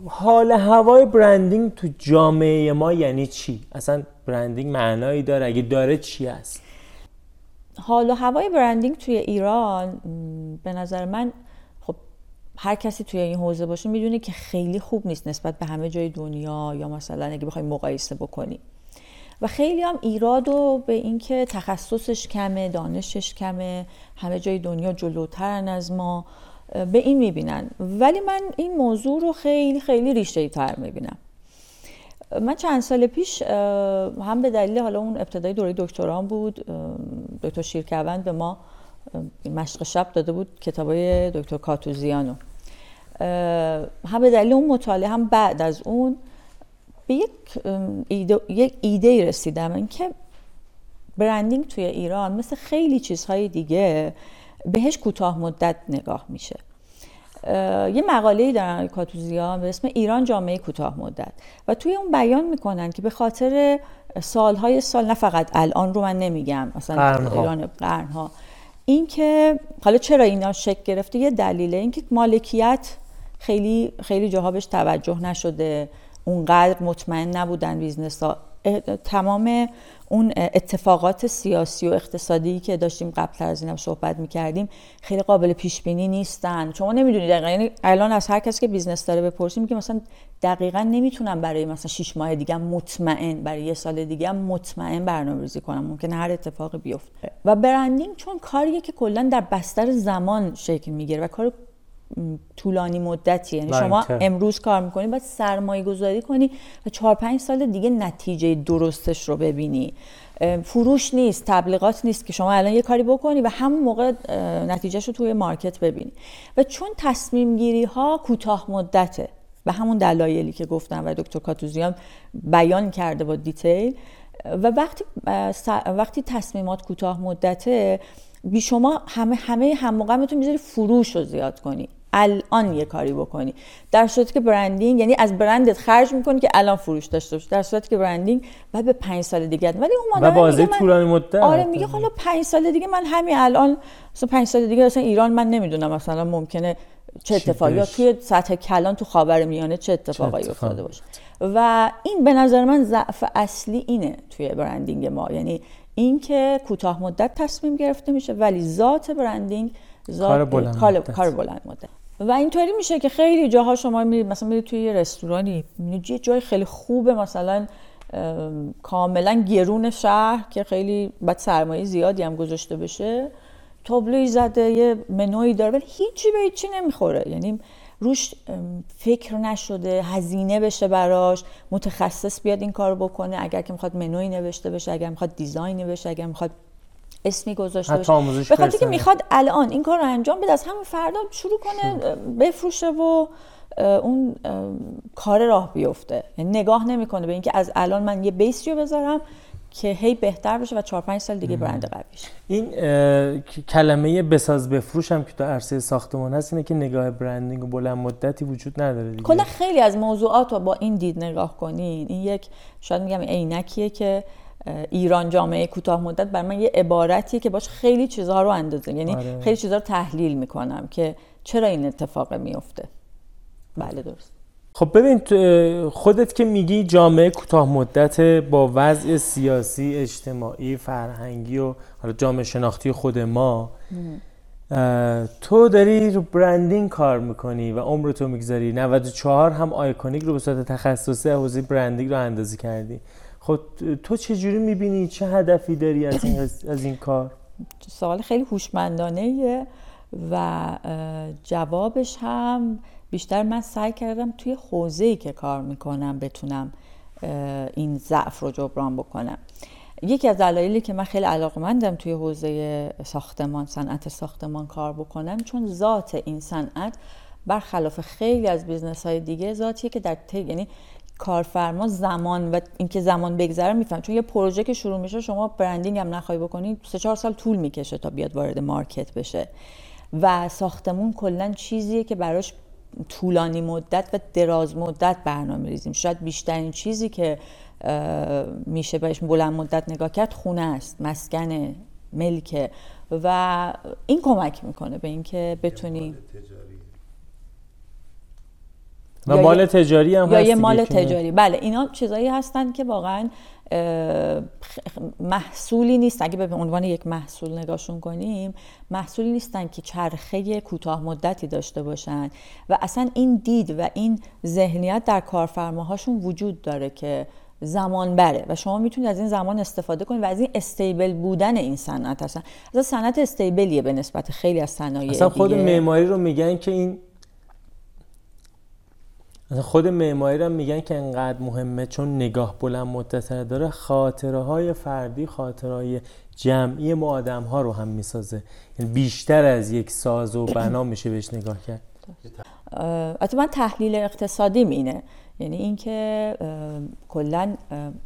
حال هوای برندینگ تو جامعه ما یعنی چی؟ اصلا برندینگ معنایی داره اگه داره چی است؟ حال و هوای برندینگ توی ایران به نظر من هر کسی توی این حوزه باشه می‌دونه که خیلی خوب نیست نسبت به همه جای دنیا یا مثلا اگه بخوایم مقایسه بکنیم و خیلی هم ایراد و به اینکه تخصصش کمه دانشش کمه همه جای دنیا جلوترن از ما به این می‌بینن. ولی من این موضوع رو خیلی خیلی ریشه تر می‌بینم. من چند سال پیش هم به دلیل حالا اون ابتدای دوره دکتران بود دکتر شیرکوند به ما مشق شب داده بود کتابای دکتر کاتوزیانو. هم به دلیل اون مطالعه هم بعد از اون به یک ایده, یک ایده رسیدم این که برندینگ توی ایران مثل خیلی چیزهای دیگه بهش کوتاه مدت نگاه میشه. یه مقاله دارن کاتوزیان به اسم ایران جامعه کوتاه مدت و توی اون بیان می‌کنن که به خاطر سالهای سال نه فقط الان رو من نمیگم مثلا قرنها. ایران قرنها. این که حالا چرا اینا شکل گرفته؟ یه دلیله اینکه مالکیت خیلی خیلی جاها بهش توجه نشده. اونقدر مطمئن نبودن business ها تمام اون اتفاقات سیاسی و اقتصادی که داشتیم قبل از اینم صحبت می‌کردیم خیلی قابل پیش بینی نیستن. شما نمی‌دونید دقیقا یعنی الان از هر کسی که business داره بپرسیم که مثلا دقیقا نمی‌تونم برای مثلا 6 ماه دیگه مطمئن برای یه سال دیگه مطمئن برنامه‌ریزی کنم ممکن هر اتفاقی بیفته. و branding چون کاریه که کلا در بستر زمان شکل می‌گیره و کار طولانی مدتی یعنی شما امروز کار می‌کنی باید سرمایه گذاری کنی و چهار پنج سال دیگه نتیجه درستش رو ببینی. فروش نیست تبلیغات نیست که شما الان یه کاری بکنی و همون موقع نتیجهش رو توی مارکت ببینی. و چون تصمیم گیری ها کوتاه مدته و همون دلایلی که گفتم و دکتر کاتوزیان بیان کرده با دیتیل و وقتی وقتی تصمیمات کوتاه مدته بی شما همه همه هم موقع می‌تونی فروش رو زیاد کنی. الان یه کاری بکنی. در صورتی که برندینگ یعنی از برندت خرج می‌کنی که الان فروش داشته باشی. در صورتی که برندینگ بعد به پنج سال دیگه ولی اون و بازه طولانی مدت. آره میگه حالا پنج سال دیگه من همین الان مثلا پنج سال دیگه مثلا ایران من نمی‌دونم مثلا ممکنه چه اتفاقی یا توی سطح کلان تو خاور میانه چه اتفاقایی افتاده باشه. و این به نظر من ضعف اصلی اینه توی برندینگ ما. یعنی اینکه کوتاه مدت تصمیم گرفته میشه ولی ذات برندینگ کار بلند, کار, کار بلند مدت. و اینطوری میشه که خیلی جاها شما میرید مثلا میرید توی یه رستورانی یه جای خیلی خوبه مثلا کاملا گرون شهر که خیلی باید سرمایه زیادی هم گذاشته بشه. تابلوی زده یه منوی داره ولی هیچی به هیچی نمی‌خوره. یعنی روش فکر نشده هزینه بشه براش متخصص بیاد این کار بکنه. اگر که می‌خواد منوی نوشته بشه اگر می‌خواد دیزاینی بشه اگر می‌خواد اسمی گذاشته باشه. به که می‌خواد الان این کار رو انجام بده از همون فردا شروع کنه بفروشه و اون کار راه بیفته. یعنی نگاه نمی‌کنه به اینکه از الان من یه بیسی رو بذارم که هی بهتر بشه و 4 5 سال دیگه برند قوی این کلمه بساز بفروش هم که تو عرصه ساختمان هست اینه که نگاه برندینگ و بلند مدتی وجود نداره دیگه. کلا خیلی از موضوعات رو با این دید نگاه کنین این یک شاید میگم عینکیه که ایران جامعه کوتاه مدت بر من یه عبارتیه که باش خیلی چیزها رو اندازه. یعنی آره. خیلی چیزها رو تحلیل می‌کنم که چرا این اتفاق میفته بله درست. خب ببین خودت که میگی جامعه کوتاه مدت با وضع سیاسی اجتماعی فرهنگی و حالا جامعه شناختی خود ما تو داری رو برندینگ کار می‌کنی و عمر تو می‌گذاری 94 هم آیکونیک رو به صورت تخصصی حوزه برندینگ رو اندازی کردی. خب تو چه جوری می‌بینی؟ چه هدفی داری از این از این کار؟ سوال خیلی هوشمندانه و جوابش هم بیشتر من سعی کردم توی حوزه‌ای که کار می‌کنم بتونم این ضعف رو جبران بکنم. یکی از دلایلی که من خیلی علاقمندم توی حوزه ساختمان صنعت ساختمان کار بکنم چون ذات این صنعت برخلاف خیلی از business های دیگه ذاتیه که در یعنی کارفرما زمان و اینکه زمان بگذره میفهمه چون یه پروژه که شروع میشه شما branding هم نخوای بکنی سه چهار سال طول می‌کشه تا بیاد وارد market بشه. و ساختمون کلا چیزیه که براش طولانی مدت و دراز مدت برنامه ریزیم. شاید بیشترین چیزی که میشه بهش بلند مدت نگاه کرد خونه است مسکن ملکه و این کمک می‌کنه به اینکه بتونی و مال تجاری هم یا یه مال تجاری. بله اینا چیزایی هستن که واقعا محصولی نیست اگه به عنوان یک محصول نگاهشون کنیم محصولی نیستن که چرخه کوتاه مدتی داشته باشن. و اصلا این دید و این ذهنیت در کارفرماهاشون وجود داره که زمان بره. و شما می‌تونید از این زمان استفاده کنید و از این استیبل بودن این صنعت هستن. از صنعت استیبلیه به نسبت خیلی از صنایع اصلا خود معماری رو میگن که این خود معماری رو میگن که انقدر مهمه چون نگاه بلند مدت داره خاطره های فردی خاطره های جمعی ما آدم ها رو هم می‌سازه. یعنی بیشتر از یک ساز و بنا میشه بهش نگاه کرد. حتی من تحلیل اقتصادی مینه یعنی اینکه کلا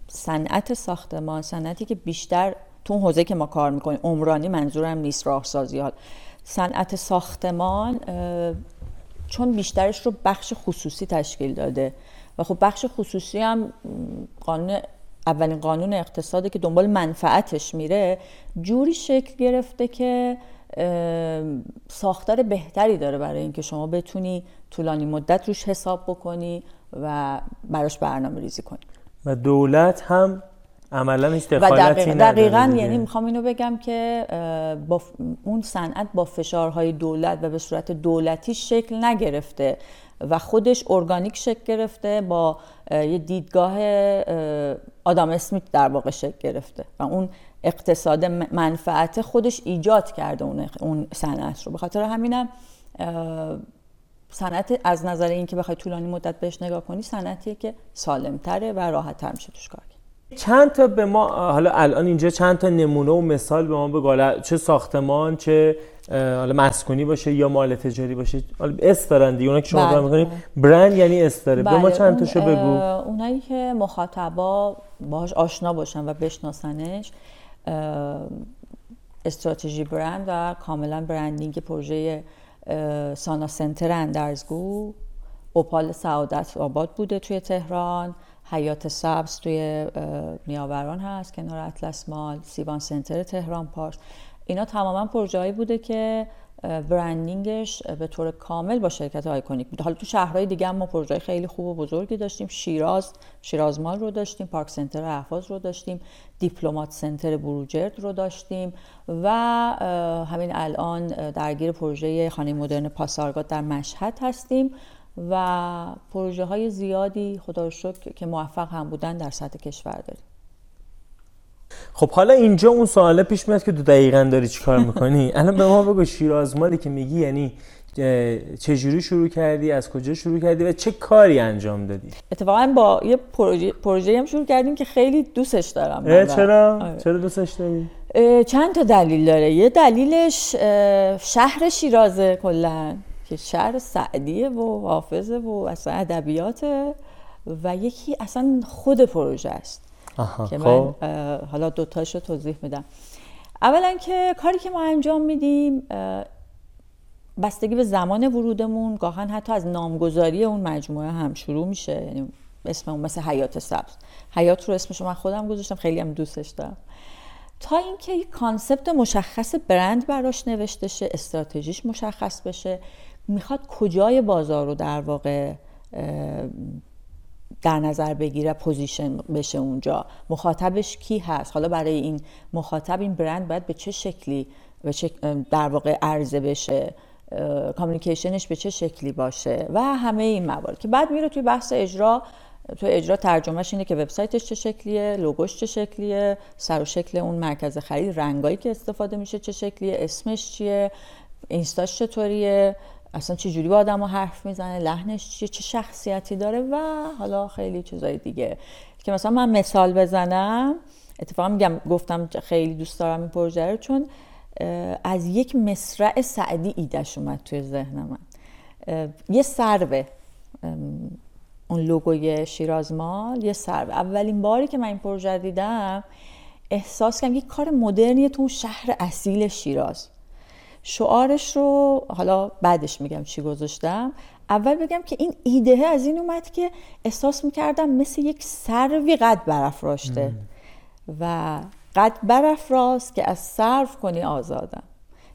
صنعت ساختمان صنعتی که بیشتر تو حوزه که ما کار می‌کنیم عمرانی منظورم نیست راهسازی ها صنعت ساختمان چون بیشترش رو بخش خصوصی تشکیل داده. و خب بخش خصوصی هم قانون اولین قانون اقتصاده که دنبال منفعتش میره جوری شکل گرفته که ساختار بهتری داره برای اینکه شما بتونی طولانی مدت روش حساب بکنی و براش برنامه ریزی کنی. و دولت هم عملا هیچ دقیقا, دقیقا یعنی می‌خوام اینو بگم که با اون صنعت با فشارهای دولت و به صورت دولتی شکل نگرفته و خودش ارگانیک شکل گرفته با یه دیدگاه آدم اسمیت در واقع شکل گرفته و اون اقتصاد منفعت خودش ایجاد کرده اون اون صنعت رو. به خاطر همینم صنعت از نظر اینکه بخوای طولانی مدت بهش نگاه کنی صنعتیه که سالمتره و راحت‌تر میشه توش کار چند تا به ما حالا الان اینجا چند تا نمونه و مثال به ما بگو. چه ساختمان چه حالا مسکونی باشه یا مال تجاری باشه. حالا اس دارن دیگه اونا که شما کار می‌کنید. برند یعنی اس داره به ما بله، چند تاشو بگو. اونایی که مخاطبا باهاش آشنا باشن و بشناسنش استراتژی برند و کاملا برندینگ پروژه سانا سنتر اندرزگو اوپال سعادت آباد بوده توی تهران. حیات سبز توی نیاوران هست کنار اطلس مال سیوان سنتر تهران پارس اینا تماما پروژه‌ای بوده که branding ش به طور کامل با شرکت آیکونیک بوده. حالا تو شهرهای دیگه هم ما پروژه خیلی خوب و بزرگی داشتیم. شیراز شیراز مال رو داشتیم پارک سنتر اهواز رو داشتیم دیپلمات سنتر بروجرد رو داشتیم و همین الان درگیر پروژه خانه مدرن پاسارگاد در مشهد هستیم. و پروژه های زیادی خدا رو شکر که موفق هم بودن در سطح کشور داریم. خب حالا اینجا اون سواله پیش میاد که تو دقیقا داری چی کار می‌کنی؟ الان به ما بگو شیراز مالی که میگی یعنی چجوری شروع کردی؟ از کجا شروع کردی؟ و چه کاری انجام دادی؟ اتفاقا با یه پروژه, پروژه هم شروع کردیم که خیلی دوستش دارم چرا؟ آره. چرا دوستش داری؟ چند تا دلیل داره. یه دلیلش شهر شیرازه کلا. که شهر سعدیه و حافظه و اصلا ادبیاته و یکی اصلا خود پروژه است. که من خب. حالا دوتاشو توضیح میدم. اولا که کاری که ما انجام میدیم بستگی به زمان ورودمون گاهن حتی از نامگذاری اون مجموعه هم شروع میشه. یعنی اسم اون مثل حیات سبز. حیات رو اسمشو من خودم گذاشتم خیلی هم دوستش دارم. تا اینکه یک concept مشخص برند براش نوشته شه استراتژیش مشخص بشه. می‌خواد کجای بازار رو در واقع در نظر بگیره position بشه اونجا؟ مخاطبش کی هست؟ حالا برای این مخاطب این برند باید به چه شکلی به در واقع عرضه بشه؟ کامیکیشنش به چه شکلی باشه؟ و همه این موارد که بعد میره توی بحث اجرا. تو اجرا ترجمهش اینه که وبسایتش چه شکلیه لوگوش چه شکلیه سر و شکل اون مرکز خرید رنگایی که استفاده میشه چه شکلیه اسمش چیه اینستاش چطوریه اصلا چه جوری با آدم حرف می‌زنه لحنش چیه چه شخصیتی داره و حالا خیلی چیزای دیگه. که مثلا من مثال بزنم اتفاقا میگم گفتم خیلی دوست دارم این پروژه رو چون از یک مصرع سعدی ایدش اومد توی ذهن من. یه سروه اون لوگوی شیرازمال یه سروه. اولین باری که من این پروژه دیدم احساس کردم یک کار مدرنیه تو شهر اصیل شیراز. شعارش رو حالا بعدش میگم چی گذاشتم اول بگم که این ایده از این اومد که احساس می‌کردم مثل یک سروی قد برافراشته و قد برافراست که از صرف کنی آزادم.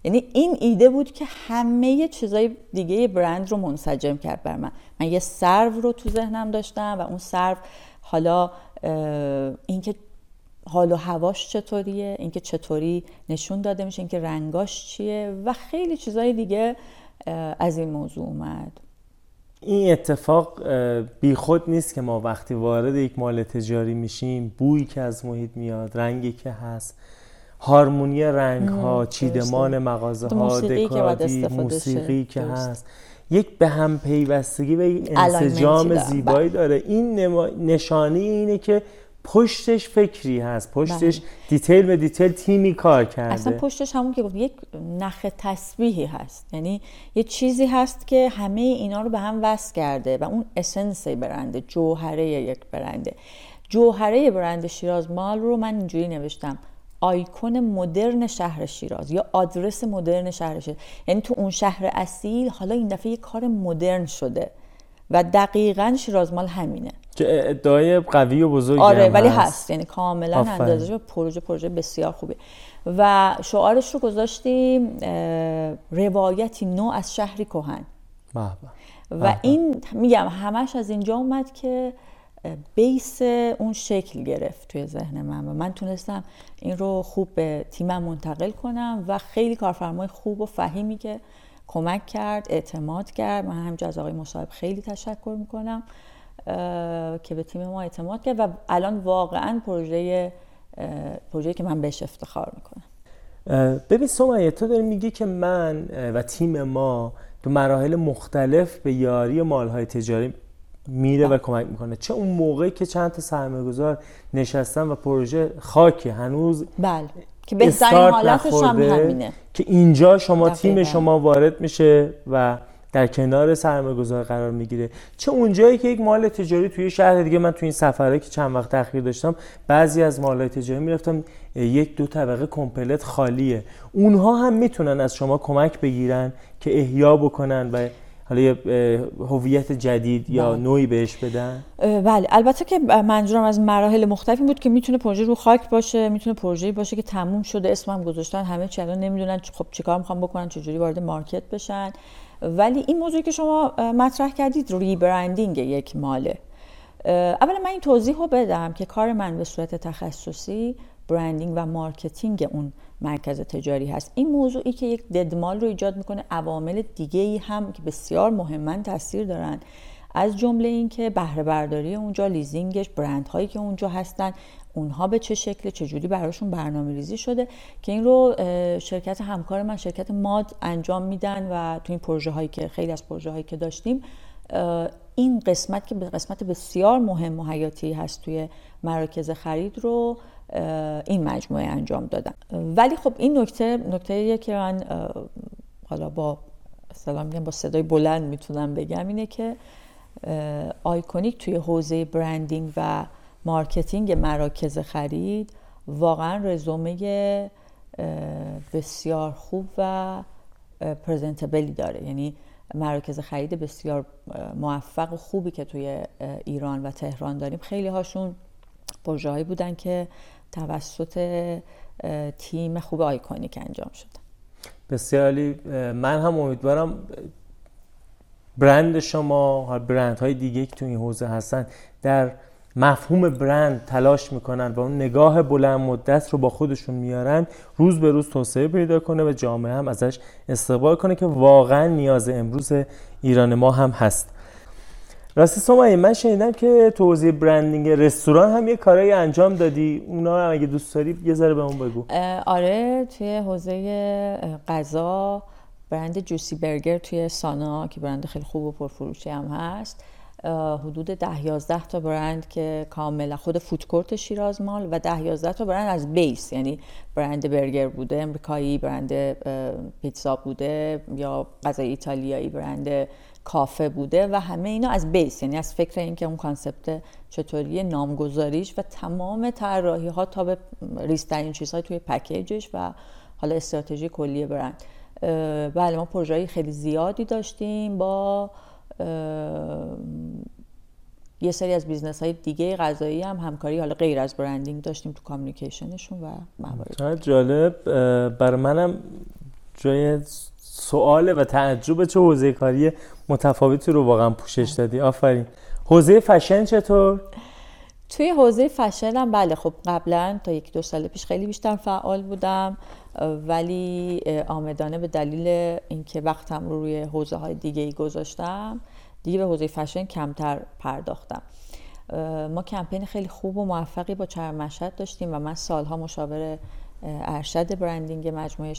یعنی این ایده بود که همه چیزای دیگه برند رو منسجم کرد بر من. من یه سرو رو تو ذهنم داشتم و اون سرو حالا اینکه حال و هواش چطوریه اینکه چطوری نشون داده میشه اینکه رنگاش چیه و خیلی چیزای دیگه از این موضوع اومد. این اتفاق بیخود نیست که ما وقتی وارد یک مال تجاری میشیم بویی که از محیط میاد رنگی که هست هارمونی رنگ ها چیدمان مغازه ها دکوراتیو موسیقی که هست. یک به هم پیوستگی و یک انسجام زیبایی بله. داره. این نشانی اینه که پشتش فکری هست پشتش بله. detail به detail تیمی کار کرده. اصلا پشتش همون که گفت یک نخ تسبیحی هست. یعنی یه چیزی هست که همه اینا رو به هم وصل کرده و اون اسنس برنده جوهره یک برنده جوهره برند شیراز مال رو من اینجوری نوشتم آیکون مدرن شهر شیراز یا آدرس مدرن شهر شیراز. یعنی تو اون شهر اصیل حالا این دفعه یه کار مدرن شده و دقیقا شیراز مال همینه. که ادعای قوی و بزرگی آره ولی هست. یعنی کاملا اندازه پروژه پروژه بسیار خوبه. و شعارش رو گذاشتیم روایتی نو از شهری کهن. و این میگم همش از اینجا اومد که بیس اون شکل گرفت توی ذهن من. و من تونستم این رو خوب به تیمم منتقل کنم و خیلی کارفرمای خوب و فهیمی که کمک کرد اعتماد کرد. من همینجا از آقای مصاحب خیلی تشکر می‌کنم. که به تیم ما اعتماد کرد و الان واقعا پروژه پروژه که من بهش افتخار می‌کنم. ببین سمیه تو داری میگی که من و تیم ما تو مراحل مختلف به یاری مالهای تجاری میره و بله. کمک می‌کنه. چه اون موقعی که چند تا سرمایه گذار نشستن و پروژه خاکی هنوز بله که بهترین حالتش هم همینه. که اینجا شما تیم شما وارد میشه و در کنار سرمایه گذار قرار می‌گیره. چه اونجایی که یک مال تجاری توی شهر دیگه من توی این سفره که چند وقت اخیر داشتم بعضی از مالهای تجاری می‌رفتم یک دو طبقه کمپلت خالیه. اونها هم می‌تونن از شما کمک بگیرن که احیا بکنن و حالا یه هویت جدید یا بله. نوعی بهش بدن؟ بله. البته که منظورم از مراحل مختلفی بود که می‌تونه پروژه رو خاک باشه می‌تونه پروژه باشه که تموم شده. اسمم گذاشتن همه چی الان نمی‌دونن خب چیکار می‌خوام بکنن چجوری وارد market بشن. ولی این موضوعی که شما مطرح کردید rebranding یک ماله. اولا من این توضیح رو بدم که کار من به صورت تخصصی branding و marketing اون مرکز تجاری هست. این موضوعی که یک dead mall رو ایجاد می‌کنه عوامل دیگه ای هم که بسیار مهمن تاثیر دارن. از جمله اینکه بهره برداری اونجا leasing ش برند هایی که اونجا هستن اونها به چه شکل چجوری براشون برنامه ریزی شده که این رو شرکت همکار من شرکت ماد انجام میدن و تو این پروژه هایی که خیلی از پروژه هایی که داشتیم این قسمت که به قسمت بسیار مهم و حیاتی هست توی مراکز خرید رو این مجموعه انجام دادن. ولی خب این نکته نکته که من حالا با سلام با صدای بلند می‌تونم بگم اینه که آیکونیک توی حوزه branding و marketing مراکز خرید واقعا رزومه بسیار خوب و پرزنتبلی داره. یعنی مراکز خرید بسیار موفق و خوبی که توی ایران و تهران داریم. خیلی هاشون پروژه بودن که توسط تیم خوب آیکونیک انجام شده. بسیاری من هم امیدوارم برند شما برند های دیگه که تو این حوزه هستن در مفهوم برند تلاش می‌کنن و اون نگاه بلند مدت رو با خودشون میارن روز به روز توسعه پیدا کنه و جامعه هم ازش استقبال کنه که واقعا نیاز امروز ایران ما هم هست. راستی سومایی من شنیدم که توضیح برندینگ رستوران هم یه کارایی انجام دادی. اونا هم اگه دوست داری یه ذره به اون بگو. آره توی حوزه غذا برند جوسی برگر توی سانا که برند خیلی خوب و پرفروشی هم هست. حدود ده یازده تا برند که کاملا خود فودکورت شیراز مال و ده یازده تا برند از بیس یعنی برند برگر بوده امریکایی برند پیتزا بوده یا غذای ایتالیایی برند کافه بوده و همه اینا از base یعنی از فکر اینکه اون concept چطوری نامگذاریش و تمام طراحی ها تا به ریزترین چیزهای توی پکیجش و حالا استراتژی کلی برند. بله ما پروژه خیلی زیادی داشتیم با یه سری از business های دیگه غذایی هم همکاری حالا غیر از branding داشتیم تو communication شون و موارد. جالب. برای منم جای سواله و تعجب چه حوزه کاری متفاوتی رو واقعا پوشش دادی. آفرین. حوزه فشن چطور؟ توی حوزه فشن هم بله خب قبلا تا یک دو سال پیش خیلی بیشتر فعال بودم. ولی آمدانه به دلیل اینکه وقتم رو روی حوزه های دیگه ای گذاشتم دیگه به حوزه فشن کمتر پرداختم. ما کمپین خیلی خوب و موفقی با چرم مشهد داشتیم و من سالها مشاور ارشد برندینگ مجموعه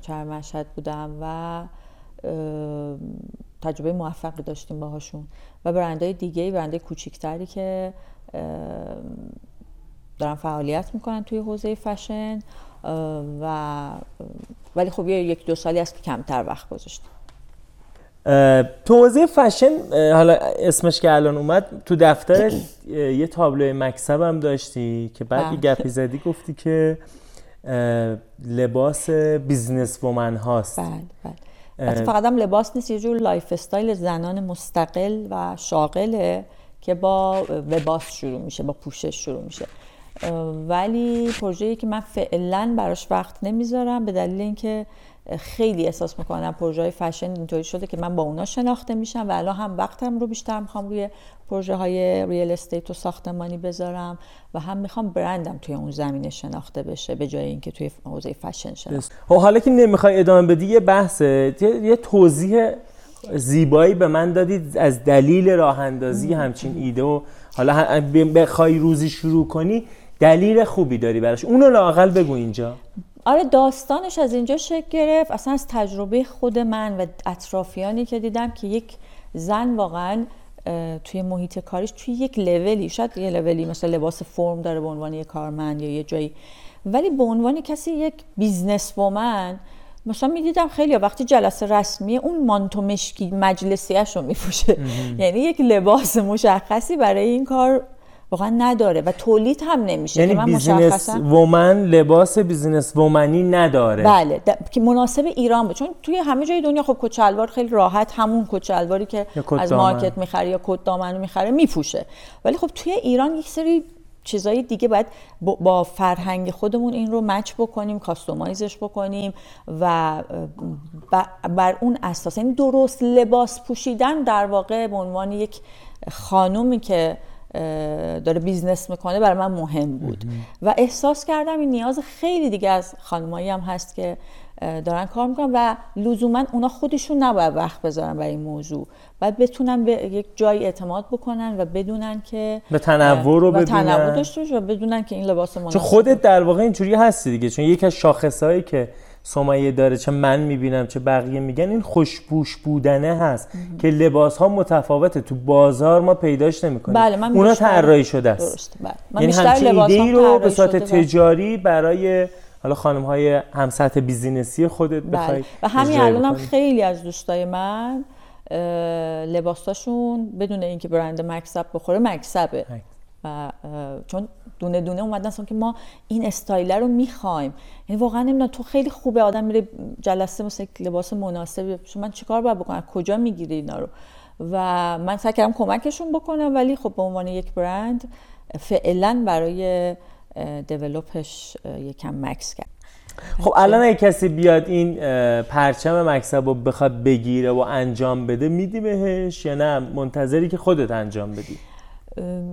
چرم مشهد بودم و تجربه موفقی داشتیم باهاشون. و برندهای دیگه برندهای کوچیکتری که دارن فعالیت می‌کنن توی حوزه فشن. و ولی خب یه یک دو سالی است که کمتر وقت گذاشتیم تو حوزه فشن حالا اسمش که الان اومد تو دفتر یه تابلو مکسب هم داشتی که بعد یه بله. گپی زدی گفتی که لباس business woman هاست. بله بله. فقط هم لباس نیست یه جور lifestyle زنان مستقل و شاغله که با لباس شروع میشه با پوشش شروع میشه. ولی پروژه‌ای که من فعلا براش وقت نمی‌ذارم به دلیل اینکه خیلی احساس می‌کنم پروژه های فشن اینطوری شده که من با اونا شناخته میشم و الان هم وقتم رو بیشتر می‌خوام روی پروژه های ریل استیت و ساختمانی بذارم و هم می‌خوام برندم توی اون زمینه شناخته بشه به جای اینکه توی حوزه فشن شناخته خب حالا که نمی‌خوای ادامه بدی یه بحثه یه توضیح زیبایی به من دادید از دلیل راه اندازی همچین ایده و حالا بخوای روزی شروع کنی. دلیل خوبی داری براش؟ اونو لاقل بگو اینجا. آره داستانش از اینجا شکل گرفت. اصلا از تجربه خود من و اطرافیانی که دیدم که یک زن واقعا توی محیط کاریش توی یک لولی شاید یه لولی مثل لباس فرم داره به عنوان یک کارمند یا یه جایی. ولی به عنوان کسی یک business woman مثلا می‌دیدم خیلی وقتی جلسه رسمی اون مانتو مشکی مجلسیش رو میپوشه. یعنی یک لباس مشخصی برای این کار واقعا نداره و تولید هم نمیشه یعنی business woman لباس business woman ی نداره. بله که مناسب ایران بود. چون توی همه جای دنیا خب کت‌شلوار خیلی راحت همون کت‌شلواری که از market می‌خره یا کت دامن می‌خره میپوشه. ولی خب توی ایران یک سری چیزای دیگه باید با فرهنگ خودمون این رو match بکنیم customize ش بکنیم و بر اون اساس این یعنی درست لباس پوشیدن در واقع به عنوان یک خانومی که داره بیزنس می‌کنه برای من مهم بود. و احساس کردم این نیاز خیلی دیگه از خانمایی هم هست که دارن کار می‌کنن و لزوما اونا خودشون نباید وقت بذارن برای این موضوع. باید بتونن به یک جایی اعتماد بکنن و بدونن که به تنوع رو بدونن تنوع داشته و بدونن که این لباس مناسب چون خودت در واقع اینجوری هستی دیگه چون یکی از شاخصهایی که سمیه داره چه من می‌بینم چه بقیه میگن این خوش‌پوش بودنه هست که لباس ها متفاوته. تو بازار ما پیداش نمی‌کنیم. بله من اونا طراحی شده است. درست بله. من یعنی همچین ایده رو به صورت تجاری برای حالا خانم های هم سطح بیزینسی خودت بله. بخوای و همین الان هم خیلی از دوستای من لباساشون بدون اینکه برند مکسب بخوره مکسبه. و چون دونه دونه اومدن که ما این استایلر رو می‌خوایم. یعنی واقعا نمی‌دونم تو خیلی خوبه آدم میره جلسه مثل لباس مناسب. شما من چیکار باید بکنم؟ کجا می‌گیری اینا رو؟ و من سعی کردم کمکشون بکنم ولی خب به عنوان یک برند فعلا برای دیولوپش یکم مکس کرد. خب الان اگه کسی بیاد این پرچم مکسب رو بخواد بگیره و انجام بده میدی بهش یا نه؟ منتظری که خودت انجام بدی.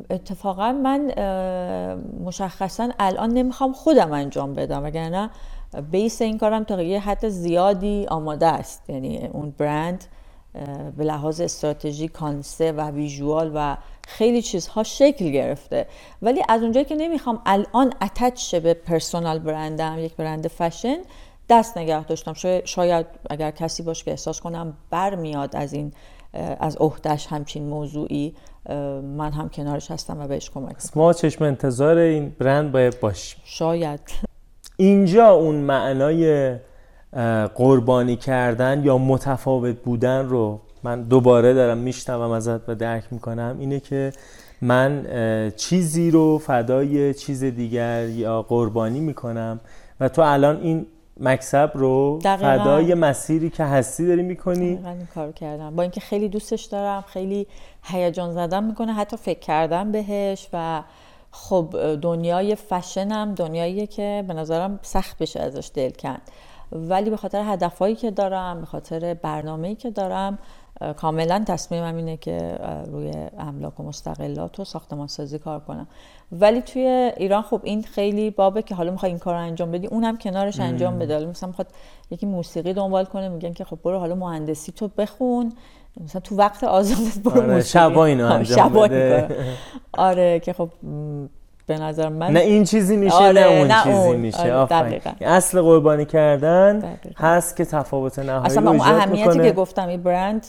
اتفاقا من مشخصا الان نمی‌خوام خودم انجام بدم وگرنه بیس این کارم تا یه حد زیادی آماده است. یعنی اون برند به لحاظ استراتژی کانسه و ویژوال و خیلی چیزها شکل گرفته. ولی از اونجایی که نمی‌خوام الان اتچ به پرسونال برندم یک برند فشن دست نگه داشتم. شاید اگر کسی باشه که احساس کنم برمیاد از این از عهدهش همچین موضوعی. من هم کنارش هستم و بهش کمک ما چشم انتظار این برند باید باشیم. شاید. اینجا اون معنای قربانی کردن یا متفاوت بودن رو من دوباره دارم میشنوم ازت و درک می‌کنم اینه که من چیزی رو فدای چیز دیگر یا قربانی می‌کنم و تو الان این مکسب رو دقیقا. فدای مسیری که هستی داری می‌کنی. این کار کردم. با اینکه خیلی دوستش دارم خیلی هیجان زدم می‌کنه حتی فکر کردم بهش و خب دنیای فشنم دنیاییه که به نظرم سخت بشه ازش دل کند. ولی به خاطر هدفهایی که دارم به خاطر برنامه‌ای که دارم کاملا تصمیمم اینه که روی املاک و مستقلات و ساختمان سازی کار کنم. ولی توی ایران خب این خیلی بابه که حالا می‌خوای این کار رو انجام بدی اونم کنارش انجام بده. مثلا می‌خواد یکی موسیقی دنبال کنه میگن که خب برو حالا مهندسی تو بخون. مثلا تو وقت آزادت برو آره شبا اینو انجام بده. آره که خب به نظر من نه این چیزی میشه آره، نه اون نه چیزی اون. میشه آره اصل قربانی کردن دقیقا. هست که تفاوت نهایی اصلا اون اهمیتی که گفتم این برند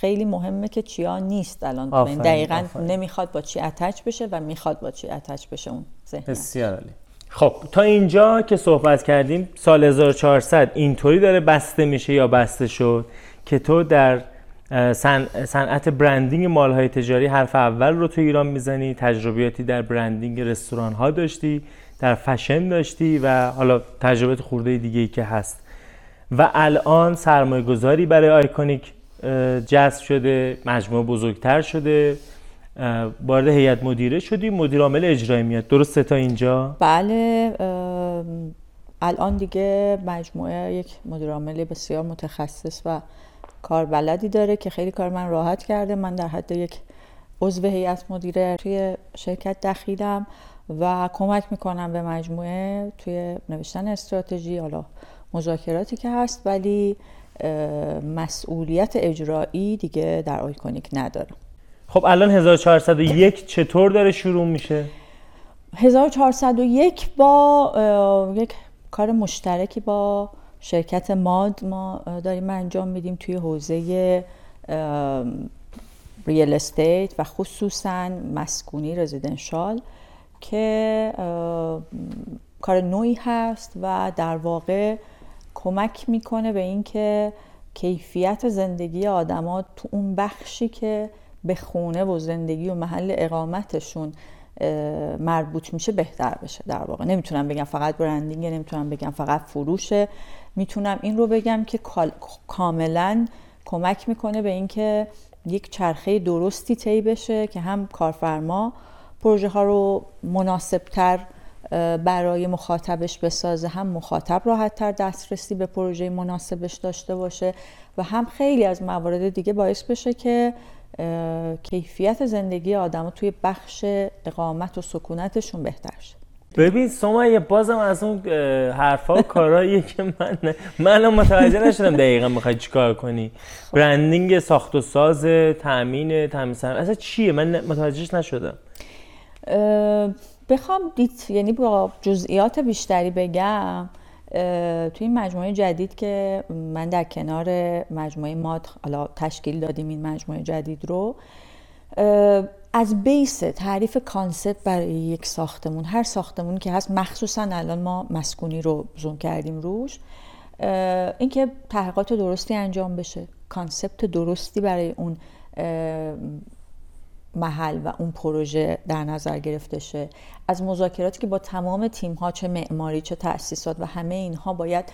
خیلی مهمه که چیا نیست الان آفرین. دقیقا آفرین. نمی‌خواد با چی اتچ بشه و می‌خواد با چی اتچ بشه اون بسیار عالی خب تا اینجا که صحبت کردیم سال 1400 اینطوری داره بسته میشه یا بسته شد که تو در صنعت برندینگ مالهای تجاری حرف اول رو تو ایران می‌زنی تجربیاتی در برندینگ رستوران ها داشتی در فشن داشتی و حالا تجربه خورده دیگه ای که هست. و الان سرمایه گذاری برای آیکونیک جذب شده مجموعه بزرگتر شده وارد هیئت مدیره شدی مدیر عامل اجرایی میاد. درسته تا اینجا؟ بله الان دیگه مجموعه یک مدیر عامل بسیار متخصص و کاربلدی داره که خیلی کار من راحت کرده. من در حد یک عضو هیئت مدیره توی شرکت دخیلم و کمک می‌کنم به مجموعه توی نوشتن استراتژی حالا مذاکراتی که هست ولی مسئولیت اجرایی دیگه در آیکونیک ندارم. خب الان 1401 چطور داره شروع میشه؟ 1401 با یک کار مشترکی با شرکت ماد ما داریم انجام میدیم توی حوزه ریل استیت و خصوصا مسکونی رزیدنشال که کار نوعی هست و در واقع کمک می‌کنه به اینکه کیفیت زندگی آدما تو اون بخشی که به خونه و زندگی و محل اقامتشون مربوط میشه بهتر بشه در واقع. نمی‌تونم بگم فقط برندینگ نمی‌تونم بگم فقط فروشه. می‌تونم این رو بگم که کاملا کمک می‌کنه به اینکه یک چرخه درستی طی بشه که هم کارفرما پروژه ها رو مناسبتر برای مخاطبش بسازه هم مخاطب راحت تر دسترسی به پروژه مناسبش داشته باشه و هم خیلی از موارد دیگه باعث بشه که کیفیت زندگی آدم توی بخش اقامت و سکونتشون بهتر شه. ببین سومایه بازم از اون حرفا و کارهاییه که من من متوجه نشدم دقیقا می‌خوای چیکار کنی. برندینگ ساخت و ساز تامین تامین اصلا چیه؟ من متوجهش نشدم. بخوام دیت یعنی با جزئیات بیشتری بگم. توی این مجموعه جدید که من در کنار مجموعه ماد حالا تشکیل دادیم این مجموعه جدید رو از base تعریف concept برای یک ساختمون هر ساختمون که هست مخصوصا الان ما مسکونی رو زوم کردیم روش اینکه تحقیقات درستی انجام بشه concept درستی برای اون محل و اون پروژه در نظر گرفته شه. از مذاکراتی که با تمام تیم ها چه معماری چه تاسیسات و همه اینها باید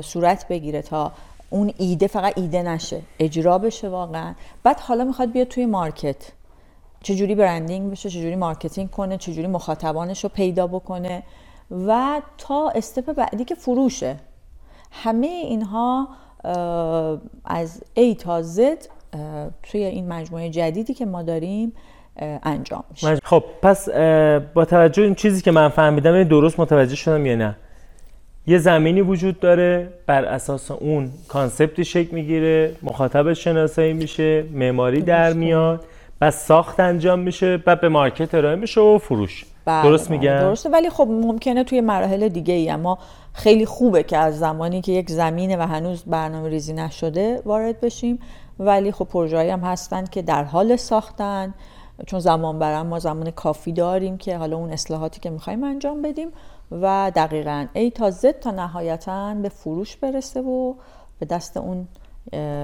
صورت بگیره تا اون ایده فقط ایده نشه اجرا بشه واقعا. بعد حالا می‌خواد بیاد توی market. چجوری branding بشه چجوری marketing کنه چجوری مخاطبانش رو پیدا بکنه و تا step بعدی که فروشه. همه اینها از A تا Z توی این مجموعه جدیدی که ما داریم انجام میشه. خب پس با توجه این چیزی که من فهمیدم این درست متوجه شدم یا نه. یه زمینی وجود داره بر اساس اون concept ی شکل می‌گیره مخاطب شناسایی میشه معماری در میاد و ساخت انجام میشه بعد به market ارائه میشه و فروش. بله درست بله، میگم؟ درسته. ولی خب ممکنه توی مراحل دیگه ای اما خیلی خوبه که از زمانی که یک زمینه و هنوز برنامه ریزی نشده وارد بشیم. ولی خب پروژه‌ای هم هستن که در حال ساختن. چون زمان برم ما زمان کافی داریم که حالا اون اصلاحاتی که می‌خوایم انجام بدیم و دقیقا ای تا زد تا نهایتا به فروش برسه و به دست اون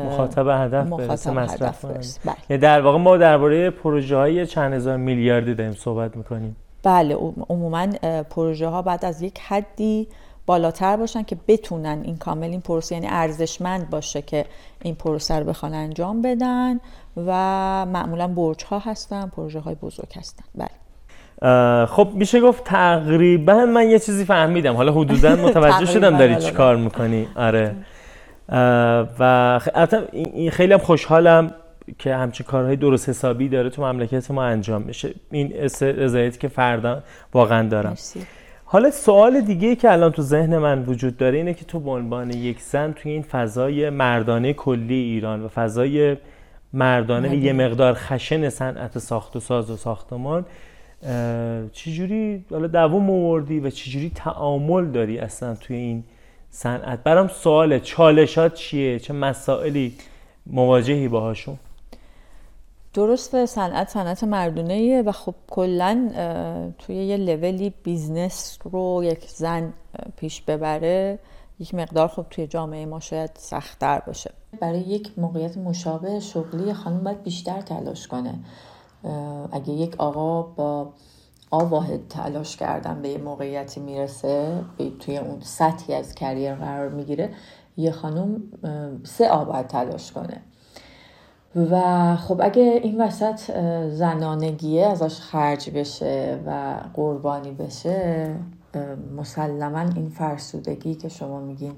مخاطب هدف برسه مصرف بله. در واقع ما درباره پروژه های چند هزار میلیاردی داریم صحبت می‌کنیم. بله عموما پروژه ها بعد از یک حدی بالاتر باشن که بتونن این کامل این پروسه یعنی ارزشمند باشه که این پروسه رو بخوان انجام بدن و معمولا برج ها هستن پروژه های بزرگ هستن. بله. خب میشه گفت تقریبا من یه چیزی فهمیدم. حالا حدودا متوجه شدم داری چی کار می‌کنی. آره. و خیلی هم خوشحالم که همچین کارهای درست حسابی داره تو مملکت ما انجام میشه. این رضایتی که فردا واقعا دارم. حالا سوال دیگه که الان تو ذهن من وجود داره اینه که تو به عنوان یک زن توی این فضای مردانه کلی ایران و فضای مردانه یه مقدار خشن صنعت ساخت و ساز و ساختمان چجوری حالا دوام آوردی و چجوری تعامل داری اصلا توی این صنعت؟ برام سوال چالشات چیه؟ چه مسائلی مواجهی باهاشون؟ درست صنعت صنعت مردونه و خب کلا توی یه لولی business رو یک زن پیش ببره یک مقدار خب توی جامعه ما شاید سختتر باشه. برای یک موقعیت مشابه شغلی خانم باید بیشتر تلاش کنه. اگه یک آقا با آ واحد تلاش کردن به یه موقعیتی می‌رسه توی اون سطحی از کریر قرار می‌گیره یه خانم سه آ باید تلاش کنه. و خب اگه این وسط زنانگیه ازش خرج بشه و قربانی بشه مسلما این فرسودگی که شما میگین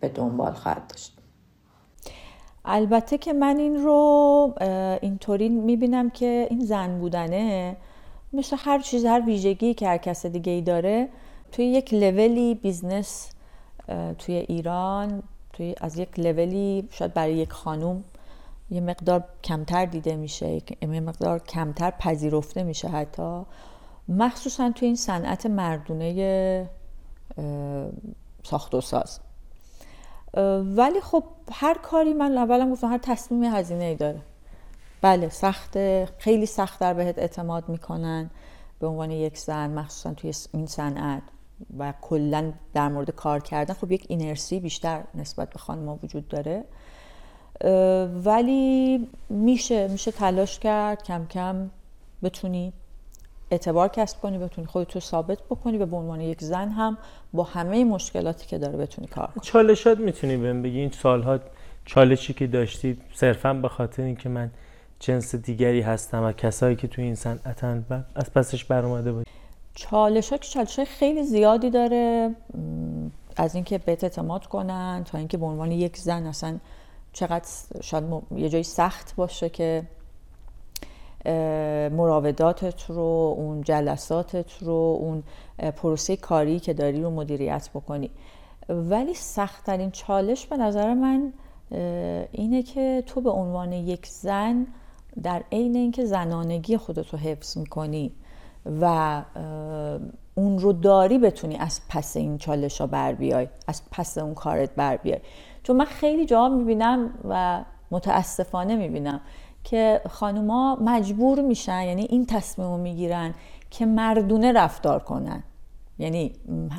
به دنبال خواهد داشت. البته که من این رو اینطوری می‌بینم که این زن بودنه مثل هر چیز هر ویژگی که هر کس دیگه ای داره توی یک level ی business توی ایران توی از یک لولی شاید برای یک خانوم یه مقدار کمتر دیده میشه یه مقدار کمتر پذیرفته میشه حتی. مخصوصا توی این صنعت مردونه ساخت و ساز. ولی خب هر کاری من اولم گفتم هر تصمیم هزینه ای داره. بله سخته خیلی سختتر بهت اعتماد می‌کنن به عنوان یک زن مخصوصا توی این صنعت و کلا در مورد کار کردن. خب یک اینرسی بیشتر نسبت به خانم‌ها وجود داره. ولی میشه میشه تلاش کرد کم کم بتونی اعتبار کسب کنی بتونی خودتو ثابت بکنی و به عنوان یک زن هم با همه مشکلاتی که داره بتونی کار کنی. چالشات می‌تونی بهم بگی؟ این سالها چالشی که داشتید صرفا به خاطر اینکه من جنس دیگری هستم و کسایی که توی این صنعتن از پسش برآمده بود چالش ها که چالش خیلی زیادی داره از اینکه بهت اعتماد کنن تا اینکه به عنوان یک زن اصلا چقدر شاید یه جایی سخت باشه که مراوداتت رو اون جلساتت رو اون پروسه کاری که داری رو مدیریت بکنی. ولی سختترین چالش به نظر من اینه که تو به عنوان یک زن در عین اینکه زنانگی خودت رو حفظ می‌کنی و اون رو داری بتونی از پس این چالش ها بر بیای از پس اون کارت بر بیای. چون من خیلی جا می‌بینم و متاسفانه می‌بینم که خانوما مجبور میشن یعنی این تصمیم رو می‌گیرن که مردونه رفتار کنن. یعنی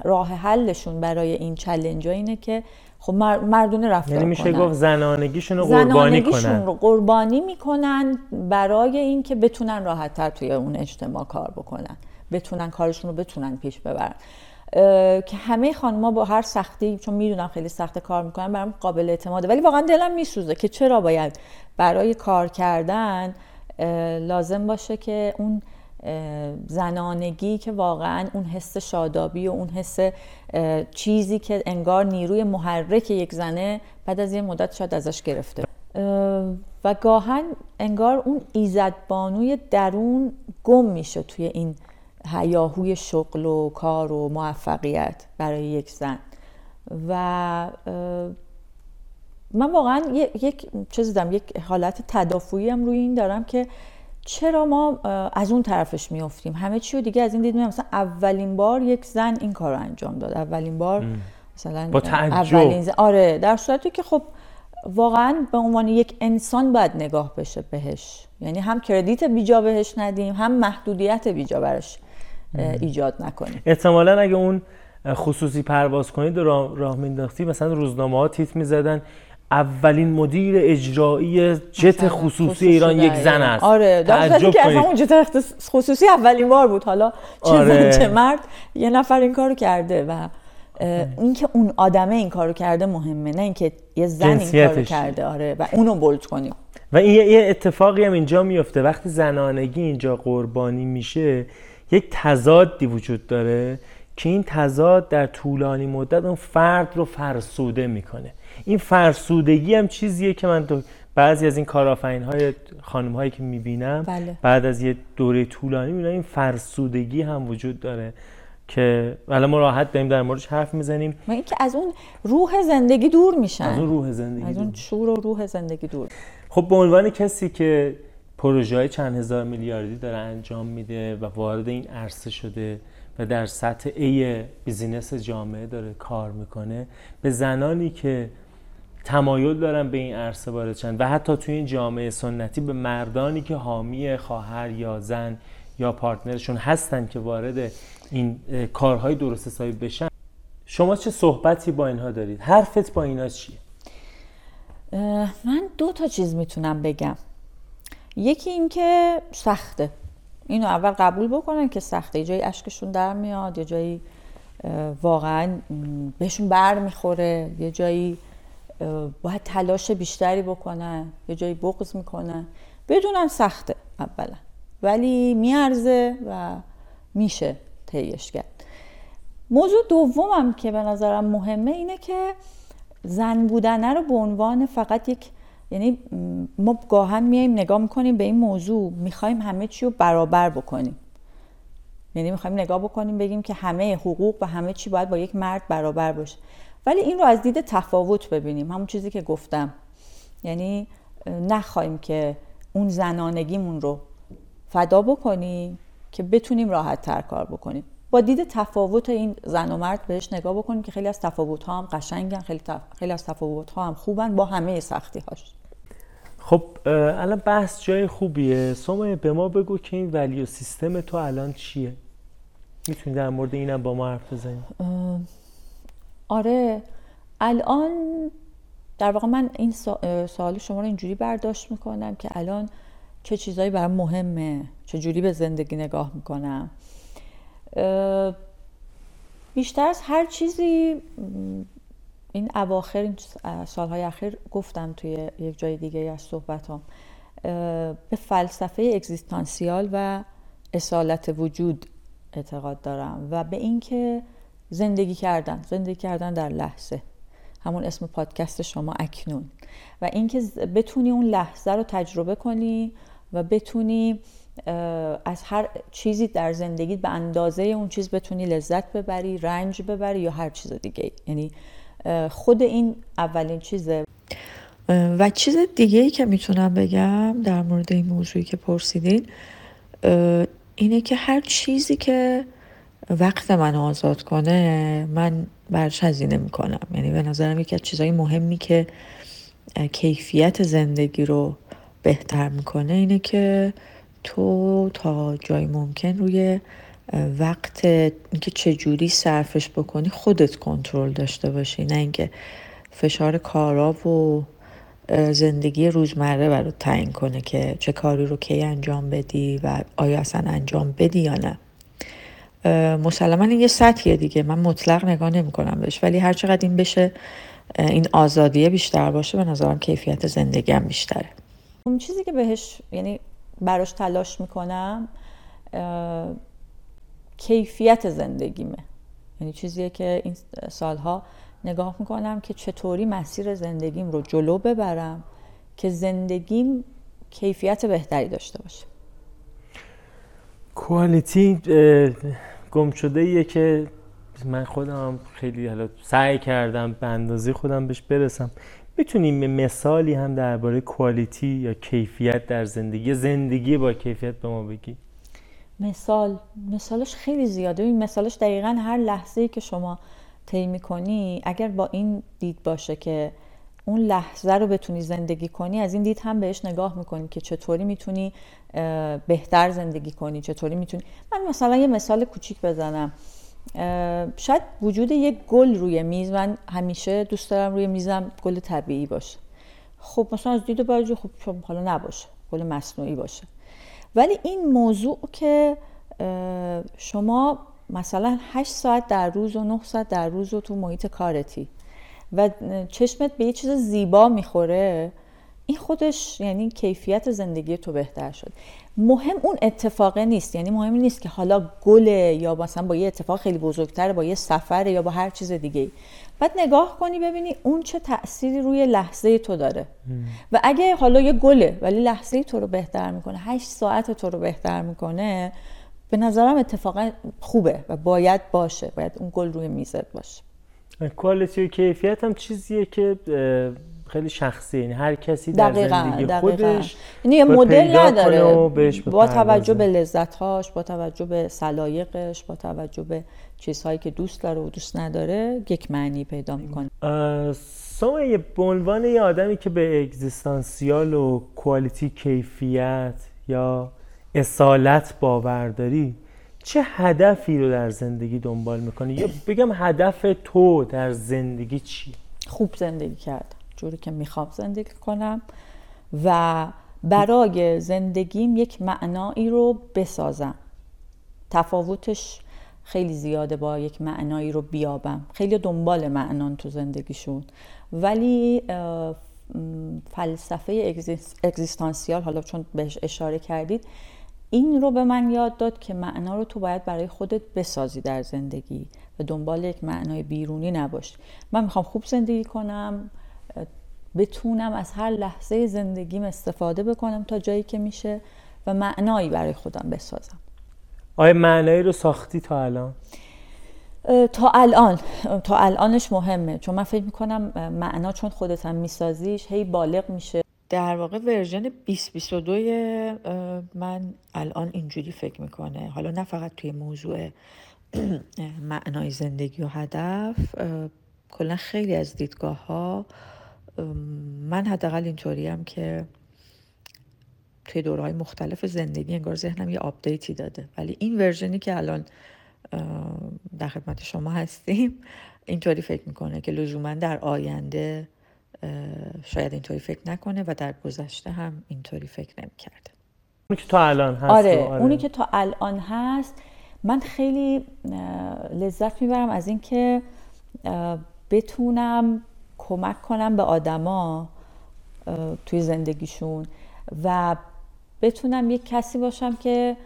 راه حلشون برای این چلنج اینه که خب مردونه رفتار یعنی میشه گفت زنانگیشون رو قربانی کنن. رو قربانی می‌کنن برای اینکه بتونن راحت تر توی اون اجتماع کار بکنن. بتونن کارشون رو بتونن پیش ببرن. که همه خانم‌ها با هر سختی چون می‌دونم خیلی سخت کار می‌کنن برام قابل اعتماده. ولی واقعا دلم میسوزه که چرا باید برای کار کردن لازم باشه که اون زنانگی که واقعا اون حس شادابی و اون حس چیزی که انگار نیروی محرک یک زنه بعد از یه مدت شاید ازش گرفته. و گاهن انگار اون ایزدبانوی درون گم میشه توی این هیاهوی شغل و کار و موفقیت برای یک زن. و من واقعا یک چیز دارم یک حالت تدافعی هم روی این دارم که چرا ما از اون طرفش میافتیم؟ همه چی رو دیگه از این دیدیم مثلا اولین بار یک زن این کار رو انجام داد. اولین بار مثلا با اولین زن... آره در صورتی که خب واقعا به عنوان یک انسان باید نگاه بشه بهش. یعنی هم کردیت بیجا بهش ندیم هم محدودیت بیجا برش ایجاد نکنیم. احتمالا اگه اون خصوصی پرواز کنید راه, راه مینداختی مثلا روزنامه ها تیت می‌زدن اولین مدیر اجرایی جت خصوصی ایران یک زن است. آره تعجب که اصلا اون جت خصوصی اولین بار بود. حالا چه آره. چه مرد یه نفر این کارو کرده و اینکه اون آدمه این کارو کرده مهمه نه اینکه یه زن این کارو کرده. آره و اونو بولد کنیم. و این یه اتفاقی هم اینجا میفته وقتی زنانگی اینجا قربانی میشه یک تضادی وجود داره که این تضاد در طولانی مدت اون فرد رو فرسوده می‌کنه. این فرسودگی هم چیزیه که من تو بعضی از این کارافین های خانم هایی که می‌بینم بله. بعد از یه دوره طولانی می‌بینم این فرسودگی هم وجود داره که حالا ما راحت داریم در موردش حرف می‌زنیم. ما اینکه از اون روح زندگی دور میشن. از اون روح زندگی از اون شور و روح زندگی دور. خب به عنوان کسی که پروژه های چند هزار میلیاردی داره انجام میده و وارد این عرصه شده و در سطح ای بیزینس جامعه داره کار می‌کنه. به زنانی که تمایل دارن به این عرصه وارد شن و حتی توی این جامعه سنتی به مردانی که حامی خواهر یا زن یا پارتنرشون هستن که وارد این کارهای درست حسابی بشن. شما چه صحبتی با اینها دارید؟ حرفت با اینا چیه؟ من دو تا چیز می‌تونم بگم. یکی اینکه سخته. اینو اول قبول بکنن که سخته. یه جایی اشکشون در میاد یه جایی واقعا بهشون بر می‌خوره. یه جایی باید تلاش بیشتری بکنن. یه جایی بغض می‌کنن. بدونن سخته اولا. ولی میارزه و میشه طیش کرد. موضوع دومم که به نظرم مهمه اینه که زن بودنه رو به عنوان فقط یک یعنی ما گاهن میایم نگاه می‌کنیم به این موضوع می‌خوایم همه چی رو برابر بکنیم. یعنی می‌خوایم نگاه بکنیم بگیم که همه حقوق و همه چی باید با یک مرد برابر باشه. ولی این رو از دید تفاوت ببینیم. همون چیزی که گفتم. یعنی نخواهیم که اون زنانگیمون رو فدا بکنیم که بتونیم راحت تر کار بکنیم. با دید تفاوت این زن و مرد بهش نگاه بکنیم که خیلی از تفاوت ها هم قشنگن خیلی, خیلی از تفاوت ها هم خوبن با همه سختی هاش خب الان بحث جای خوبیه. سومه به ما بگو که این ولیو سیستم تو الان چیه؟ می‌تونی در مورد اینم با ما حرف بزنی. آره الان در واقع من این سوال شما رو اینجوری برداشت می‌کنم که الان چه چیزایی برام مهمه چه جوری به زندگی نگاه می‌کنم. بیشتر از هر چیزی این اواخر این سالهای اخیر گفتم توی یک جای دیگه از صحبتام به فلسفه اگزیستانسیال و اصالت وجود اعتقاد دارم و به اینکه زندگی کردن زندگی کردن در لحظه. همون اسم پادکست شما اکنون. و اینکه بتونی اون لحظه رو تجربه کنی و بتونی از هر چیزی در زندگیت به اندازه اون چیز بتونی لذت ببری رنج ببری یا هر چیز دیگه. یعنی خود این اولین چیزه و چیز دیگه ای که می‌تونم بگم در مورد این موضوعی که پرسیدین اینه که هر چیزی که وقت من آزاد کنه من برش هزینه می‌کنم. یعنی به نظرم یکی از چیزهای مهمی که کیفیت زندگی رو بهتر می‌کنه اینه که تو تا جای ممکن روی وقت اینکه چجوری صرفش بکنی خودت کنترل داشته باشی نه اینکه فشار کارا و زندگی روزمره برات تعیین کنه که چه کاری رو کی انجام بدی و آیا اصلا انجام بدی یا نه. مسلما این یه سطحیه دیگه. من مطلق نگاه نمی کنم بهش ولی هر چقدر این بشه این آزادیه بیشتر باشه به نظرم کیفیت زندگی هم بیشتره. اون چیزی که بهش یعنی براش تلاش می‌کنم کیفیت زندگیمه. یعنی چیزیه که این سالها نگاه می‌کنم که چطوری مسیر زندگیم رو جلو ببرم که زندگیم کیفیت بهتری داشته باشه. کوالیتی گم شده ایه که من خودم خیلی حالا سعی کردم به اندازه خودم بهش برسم. می‌تونیم مثالی هم درباره کوالیتی یا کیفیت در زندگی زندگی با کیفیت به ما بگی؟ مثال مثالش خیلی زیاده. این مثالش دقیقا هر لحظه که شما طی می‌کنی اگر با این دید باشه که اون لحظه رو بتونی زندگی کنی از این دید هم بهش نگاه می‌کنی که چطوری می‌تونی بهتر زندگی کنی چطوری می‌تونی. من مثلا یه مثال کوچیک بزنم. شاید وجود یک گل روی میز من همیشه دوست دارم روی میزم گل طبیعی باشه. خب مثلا از دید بعضی خب حالا نباشه گل مصنوعی باشه. ولی این موضوع که شما مثلا 8 ساعت در روز و 9 ساعت در روز و تو محیط کارتی و چشمت به یه چیز زیبا می‌خوره این خودش یعنی کیفیت زندگی تو بهتر شد. مهم اون اتفاقه نیست. یعنی مهم نیست که حالا گله یا مثلا با یه اتفاق خیلی بزرگتر با یه سفر یا با هر چیز دیگه بعد نگاه کنی ببینی اون چه تأثیری روی لحظه تو داره. و اگه حالا یه گله ولی لحظه تو رو بهتر می‌کنه هشت ساعت تو رو بهتر می‌کنه به نظرم اتفاقا خوبه و باید باشه باید اون گل روی میزت باشه. کوالیتی و کیفیت هم چیزیه که خیلی شخصی یعنی هر کسی در دقیقا زندگی دقیقا. خودش یعنی یه مدل نداره. با توجه. به لذتهاش با توجه به سلایقش با توجه به چیزهایی که دوست داره و دوست نداره یک معنی پیدا می‌کنه. سمیه به عنوان یه آدمی که به اگزیستانسیال و کوالیتی کیفیت یا اصالت باور داری چه هدفی رو در زندگی دنبال می‌کنی؟ یا بگم هدف تو در زندگی چی؟ خوب زندگی کردم جوری که می‌خوام زندگی کنم و برای زندگیم یک معنایی رو بسازم. تفاوتش خیلی زیاده با یک معنایی رو بیابم. خیلی دنبال معنان تو زندگیشون. ولی فلسفه اگزیس- اگزیستانسیال حالا چون بهش اشاره کردید این رو به من یاد داد که معنا رو تو باید برای خودت بسازی در زندگی و دنبال یک معنای بیرونی نباشی. من می‌خوام خوب زندگی کنم بتونم از هر لحظه زندگیم استفاده بکنم تا جایی که میشه و معنایی برای خودم بسازم. آیا معنایی رو ساختی تا الان؟ تا الان تا الانش مهمه. چون من فکر می‌کنم معنا چون خودت هم میسازیش هی بالغ میشه. در واقع ورژن 2022 اه، من الان اینجوری فکر می‌کنه. حالا نه فقط توی موضوع معنای زندگی و هدف کلا خیلی از دیدگاه ها من حداقل اینطوریم که توی دورهای مختلف زندگی انگار ذهنم یه آپدیتی داده. ولی این ورژنی که الان در خدمت شما هستیم اینطوری فکر می‌کنه که لزوما در آینده شاید اینطوری فکر نکنه و در گذشته هم اینطوری فکر نمی‌کرده. اونی که تا الان هست آره, رو، اونی که تا الان هست من خیلی لذت می‌برم از اینکه بتونم کمک کنم به آدما توی زندگیشون و بتونم یک کسی باشم که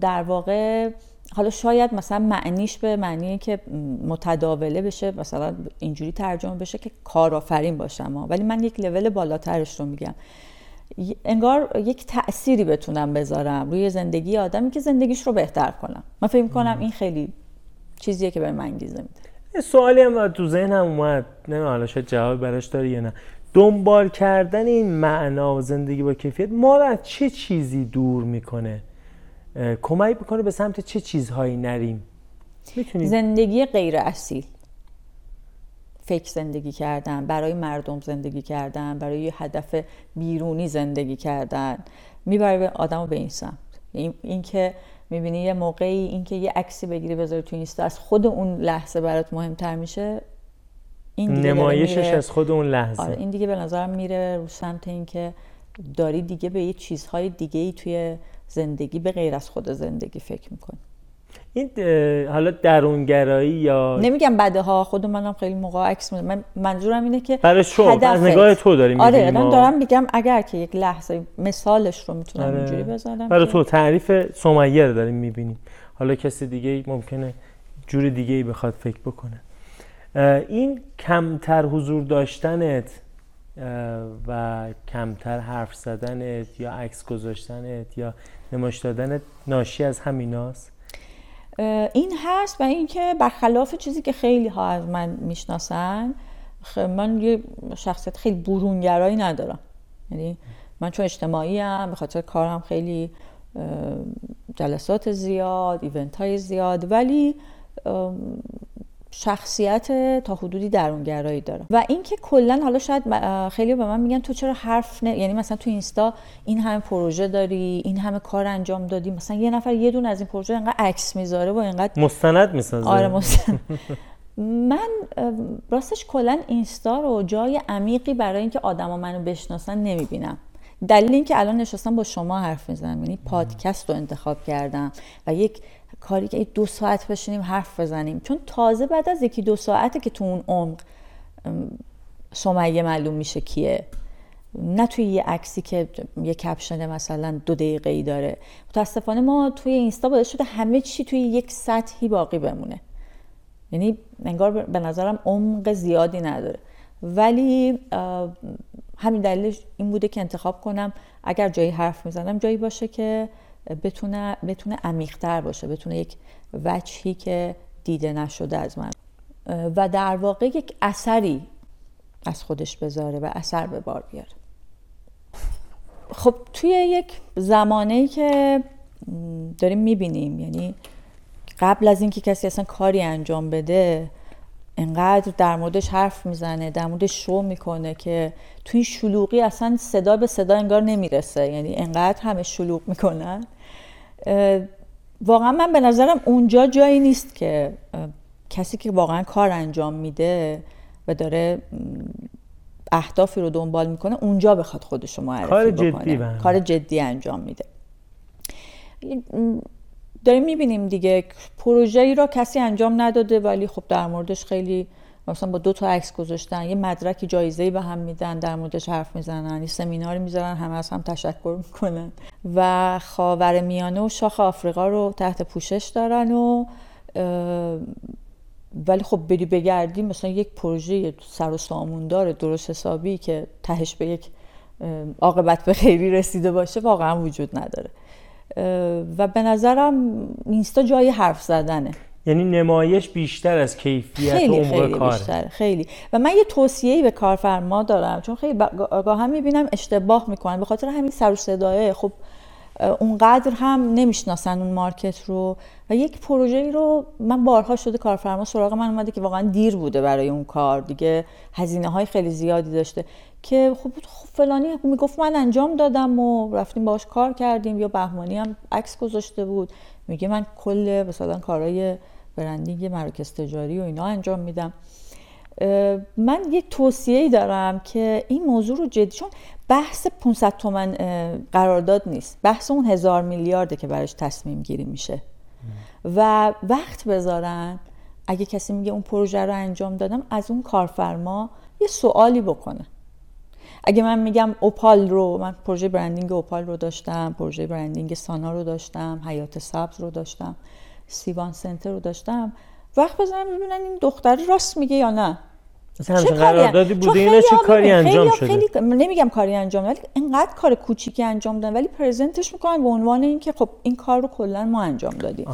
در واقع حالا شاید مثلا معنیش به معنی که متداوله بشه مثلا اینجوری ترجمه بشه که کارآفرین باشم. ولی من یک لول بالاترش رو میگم. انگار یک تأثیری بتونم بذارم روی زندگی آدمی که زندگیش رو بهتر کنم. من فکر کنم این خیلی چیزیه که به من انگیزه میده. سوالی هم تو ذهنم اومد. نه حالا شاید جواب براش داری یا نه. دنبال کردن این معنا و زندگی با کیفیت ما رو از چه چیزی دور می‌کنه؟ کمک می‌کنه به سمت چه چیزهایی نریم؟ می‌تونید زندگی غیر اصیل. فکر زندگی کردن برای مردم زندگی کردن برای یه هدف بیرونی زندگی کردن. می‌بره به آدم به این سمت. این, این که می‌بینی یه موقعی این که یه عکسی بگیری بذاری تو اینستا از خود اون لحظه برات مهمتر میشه این دیگه نمایشش از خود اون لحظه. آره این دیگه به نظرم میره رو سمت اینکه داری دیگه به یه چیزهای دیگه ای توی زندگی به غیر از خود زندگی فکر می‌کنی. این حالا درونگرایی یا نمیگم بده ها خود منم خیلی موقع عکس میدم من منظورم اینه که برای شو از. نگاه تو داریم آره من دارم میگم اگر که یک لحظه مثالش رو می‌تونم آره. اینجوری بزنم برای تو تعریف سمیه رو داریم می‌بینیم. حالا کسی دیگه ممکنه جور دیگه ای بخواد فکر بکنه. این کمتر حضور داشتنت و کمتر حرف زدنت یا عکس گذاشتنت یا نمایش دادنت ناشی از همیناست؟ این هست و اینکه برخلاف چیزی که خیلی ها از من می‌شناسن خ- من یه شخصیت خیلی برونگرایی ندارم. یعنی من چون اجتماعی هم به خاطر کارم خیلی جلسات زیاد ایونت های زیاد ولی ام، شخصیت تا حدودی درونگرایی دارم. و اینکه کلا حالا شاید خیلی به من میگن تو چرا حرف نه یعنی مثلا تو اینستا این همه پروژه داری این همه کار انجام دادی مثلا یه نفر یه دونه از این پروژه انقدر عکس می‌ذاره و انقدر مستند می‌سازه. آره مثلا من راستش کلا اینستا رو جای عمیقی برای اینکه آدما منو بشناسن نمی‌بینم. دلیل اینکه الان نشستم با شما حرف می‌زنم یعنی پادکست رو انتخاب کردم و یک کاری که دو ساعت بشینیم حرف بزنیم. چون تازه بعد از یکی دو ساعته که تو اون عمق سمیه معلوم میشه کیه. نه توی یه عکسی که یه کپشن مثلا دو دقیقه ای داره. متاسفانه ما توی اینستا باعث شده همه چی توی یک سطحی باقی بمونه. یعنی انگار به نظرم عمق زیادی نداره. ولی همین دلیلش این بوده که انتخاب کنم اگر جایی حرف می‌زنم جایی باشه که بتونه بتونه عمیق‌تر باشه بتونه یک وجهی که دیده نشده از من. و در واقع یک اثری از خودش بذاره و اثر به بار بیاره. خب توی یک زمانه که داریم می‌بینیم یعنی قبل از اینکه کسی اصلا کاری انجام بده انقدر در موردش حرف می‌زنه در موردش شو می‌کنه که توی این شلوغی اصلا صدا به صدا انگار نمی‌رسه. یعنی انقدر همه شلوغ می‌کنن. واقعا من به نظرم اونجا جایی نیست که کسی که واقعا کار انجام میده و داره اهدافی رو دنبال می‌کنه اونجا بخواد خودش رو معرفی کار جدی کار جدی انجام میده. داریم می‌بینیم دیگه پروژه ای را کسی انجام نداده ولی خب در موردش خیلی مثلا با دو تا عکس گذاشتن یه مدرکی جایزه به هم میدن در موردش حرف می‌زنن یه سمیناری می‌ذارن همه از هم تشکر می‌کنن. و خاور میانه و شاخ آفریقا رو تحت پوشش دارن و ولی خب بری بگردی مثلا یک پروژه سر و ساموندار درست حسابی که تهش به یک عاقبت به خیری رسیده باشه واقعا وجود نداره. و به نظرم اینستا جای حرف زدنه. یعنی نمایش بیشتر از کیفیت خیلی و خیلی کار بیشتر خیلی. و من یه توصیه‌ای به کارفرما دارم چون خیلی گاهی می‌بینم اشتباه می‌کنن به خاطر همین سر و صداه خب اونقدر هم نمی‌شناسن اون مارکت رو و یک پروژه رو من بارها شده کارفرما سراغ من اومده که واقعا دیر بوده برای اون کار. دیگه هزینه های خیلی زیادی داشته که خب, خب فلانی می‌گفت من انجام دادم و رفتیم باش کار کردیم یا بهمانی هم عکس گذاشته بود. میگه من کل مثلا کارهای برندینگ مراکز تجاری و اینا انجام میدم. من یک توصیه دارم که این موضوع رو جدی چون بحث 500 تومن قرارداد نیست. بحث اون هزار میلیارده که براش تصمیم گیری میشه. و وقت بذارن. اگه کسی میگه اون پروژه رو انجام دادم از اون کارفرما یه سوالی بکنه. اگه من میگم اوپال رو من پروژه برندینگ اوپال رو داشتم پروژه برندینگ سانا رو داشتم حیات سبز رو داشتم سیوان سنتر رو داشتم وقت بزنم ببینن این دختری راست میگه یا نه. مثلا چه قراردادی بوده؟ اینا چه کاری انجام شده؟ خیلی نمیگم کاری انجام ولی اینقدر کار کوچیکی انجام دادن ولی پرزنتش می‌کنن به عنوان اینکه خب این کار رو کلا ما انجام دادیم.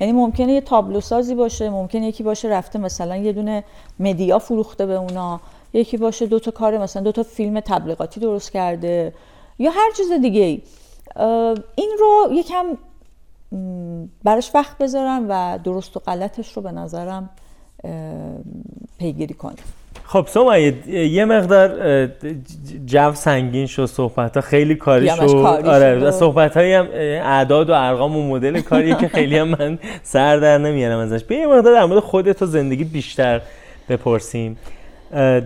یعنی ممکنه یه تابلو سازی باشه ممکنه یکی باشه رفته مثلا یه دونه مدیا فروخته به اونا یکی باشه دو تا کار مثلا دو تا فیلم تبلیغاتی درست کرده یا هر چیز دیگه ای این رو یکم براش وقت بذارم و درست و غلطش رو به نظرم پیگیری کنم خب سومایه یه مقدار جو سنگین شد صحبت ها خیلی کاری شد. آره صحبت هایی هم اعداد و ارقام و مدل کاری که خیلی هم من سر در نمیارم ازش. بیا یه مقدار در مورد خودت و زندگی بیشتر بپرسیم.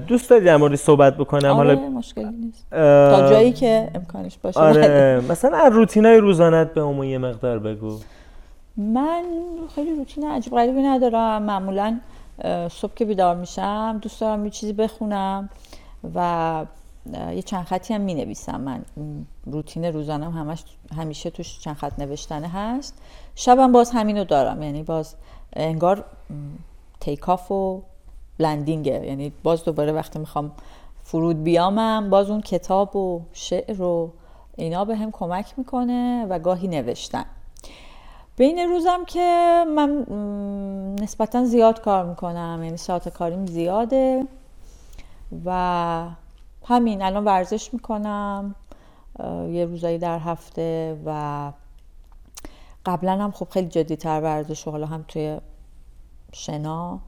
دوست داری در مورد صحبت بکنم؟ آره حالا مشکلی نیست. تا جایی که امکانش باشه. آره مثلا از روتینای روزانت به عموم یه مقدار بگو. من خیلی روتین عجیب غریبی ندارم. معمولا صبح که بیدار میشم دوست دارم یه چیزی بخونم و یه چند خطی هم می نویسم من روتین روزانم همش همیشه توش چند خط نوشتنه هست. شبم باز همینو دارم. یعنی باز انگار تیکاف و بلندینگه یعنی باز دوباره وقتی می‌خوام فرود بیامم باز اون کتاب و شعر و اینا به هم کمک می‌کنه و گاهی نوشتن. بین روزم که من نسبتا زیاد کار می‌کنم یعنی ساعت کاریم زیاده و همین الان ورزش می‌کنم یه روزایی در هفته و قبلا هم خب خیلی جدی تر ورزش و حالا هم توی شنا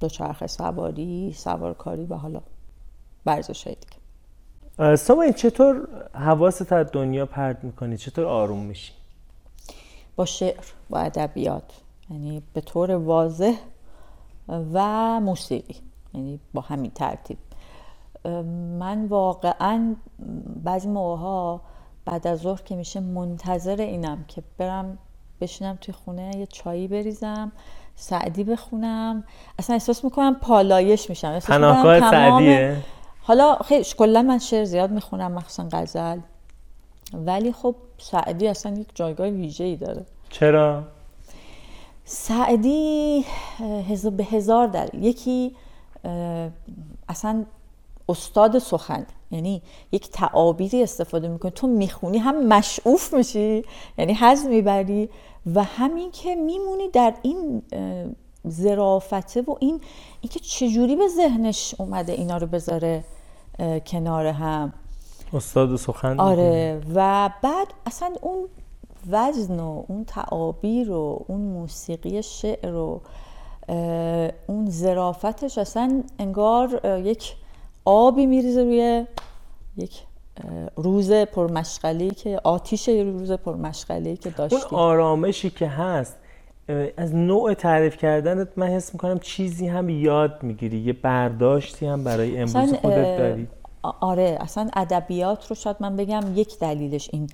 دوچرخه سواری سوارکاری و حالا ورزش های دیگه سامان چطور حواست از دنیا پرد می‌کنی؟ چطور آروم میشی؟ با شعر با ادبیات یعنی به طور واضح و موسیقی یعنی با همین ترتیب. من واقعا بعضی موقع ها بعد از ظهر که میشه منتظر اینم که برم بشینم توی خونه یه چایی بریزم سعدی بخونم. اصلا احساس می‌کنم پالایش میشم. پناهگاه سعدیه. حالا خیلی کلا من شعر زیاد می‌خونم مخصوصا غزل. ولی خب سعدی اصلا یک جایگاه ویژه ای داره. چرا؟ سعدی به هزار در یکی اصلا استاد سخن. یعنی یک تعابیری استفاده می‌کنه. تو می‌خونی هم مشعوف میشی یعنی حز می‌بری و همین که میمونی در این زرافته و این اینکه چجوری به ذهنش اومده اینا رو بذاره کنار هم. استاد سخن آره و بعد اصلا اون وزن و اون تعابیر و اون موسیقی شعر و اون زرافتش اصلا انگار یک آبی میریزه روی یک روز پرمشغله که آتیش روز پرمشغله که داشتی. اون آرامشی که هست از نوع تعریف کردنت من حس می‌کنم چیزی هم یاد می‌گیری یه برداشتی هم برای امروز خودت داری. آره اصلا ادبیات رو شاید من بگم یک دلیلش این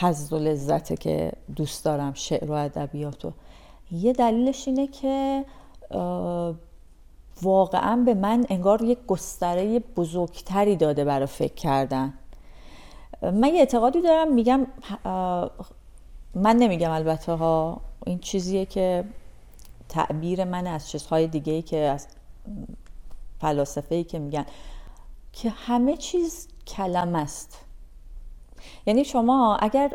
حظ و لذته که دوست دارم شعر و ادبیات رو. یه دلیلش اینه که واقعا به من انگار یک گستره بزرگتری داده برای فکر کردن. من یه اعتقادی دارم میگم من نمیگم البته ها این چیزیه که تعبیر من از چیزهای دیگه ای که از فلاسفه که میگن که همه چیز کلم است. یعنی شما اگر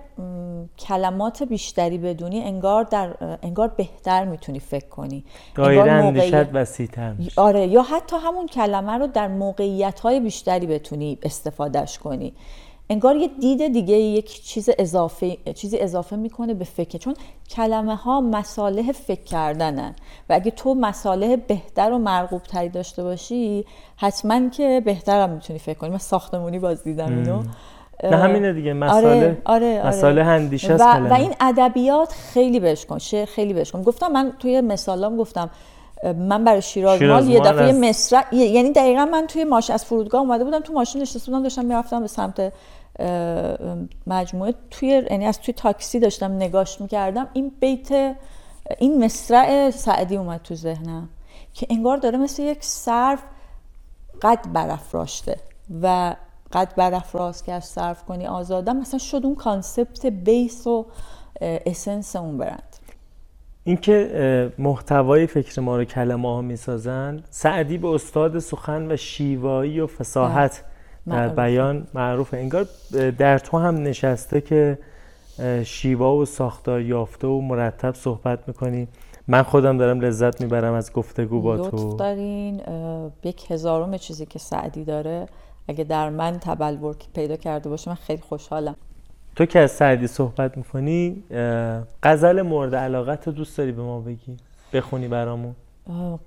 کلمات بیشتری بدونی انگار در انگار بهتر می‌تونی فکر کنی. دایره اندیشت وسیع‌تر آره یا حتی همون کلمه رو در موقعیت های بیشتری بتونی استفادهش کنی. انگار یه دید دیگه یک چیز اضافه چیزی اضافه می‌کنه به فکر. چون کلمه ها مساله فکر کردنن. و اگه تو مساله بهتر و مرغوب تری داشته باشی حتما که بهتر هم می‌تونی فکر کنی. من ساختمونی باز دیدم اینو. نه همینه دیگه. مساله آره، آره، آره. مساله هندیشه و, و این ادبیات خیلی بهش کن شعر خیلی بهش کن. گفتم من توی مثالام گفتم من برای شیراز مال یه دفعه مصرع یعنی دقیقا من توی ماشین از فرودگاه اومده بودم تو ماشین نشسته بودم داشتم می‌رفتم به سمت مجموعه توی یعنی از توی تاکسی داشتم نگاش می‌کردم. این بیت این مصرع سعدی اومد تو ذهنم که انگار داره مثل یک سرو قد برافراشته و قد برافراز که از سرو کنی آزادم مثلا شد اون concept base و اسنس اون برند. اینکه محتوای فکر ما رو کلمه ها می‌سازن سعدی به استاد سخن و شیوایی و فساحت در بیان معروف انگار در تو هم نشسته که شیوا و ساختار یافته و مرتب صحبت می‌کنی. من خودم دارم لذت می‌برم از گفتگو با تو. لطف دارین یک هزارم چیزی که سعدی داره. اگه در من تبلور پیدا کرده باشه من خیلی خوشحالم. تو که از سعدی صحبت می‌کنی غزل مورد علاقت دوست داری به ما بگی؟ بخونی برامون.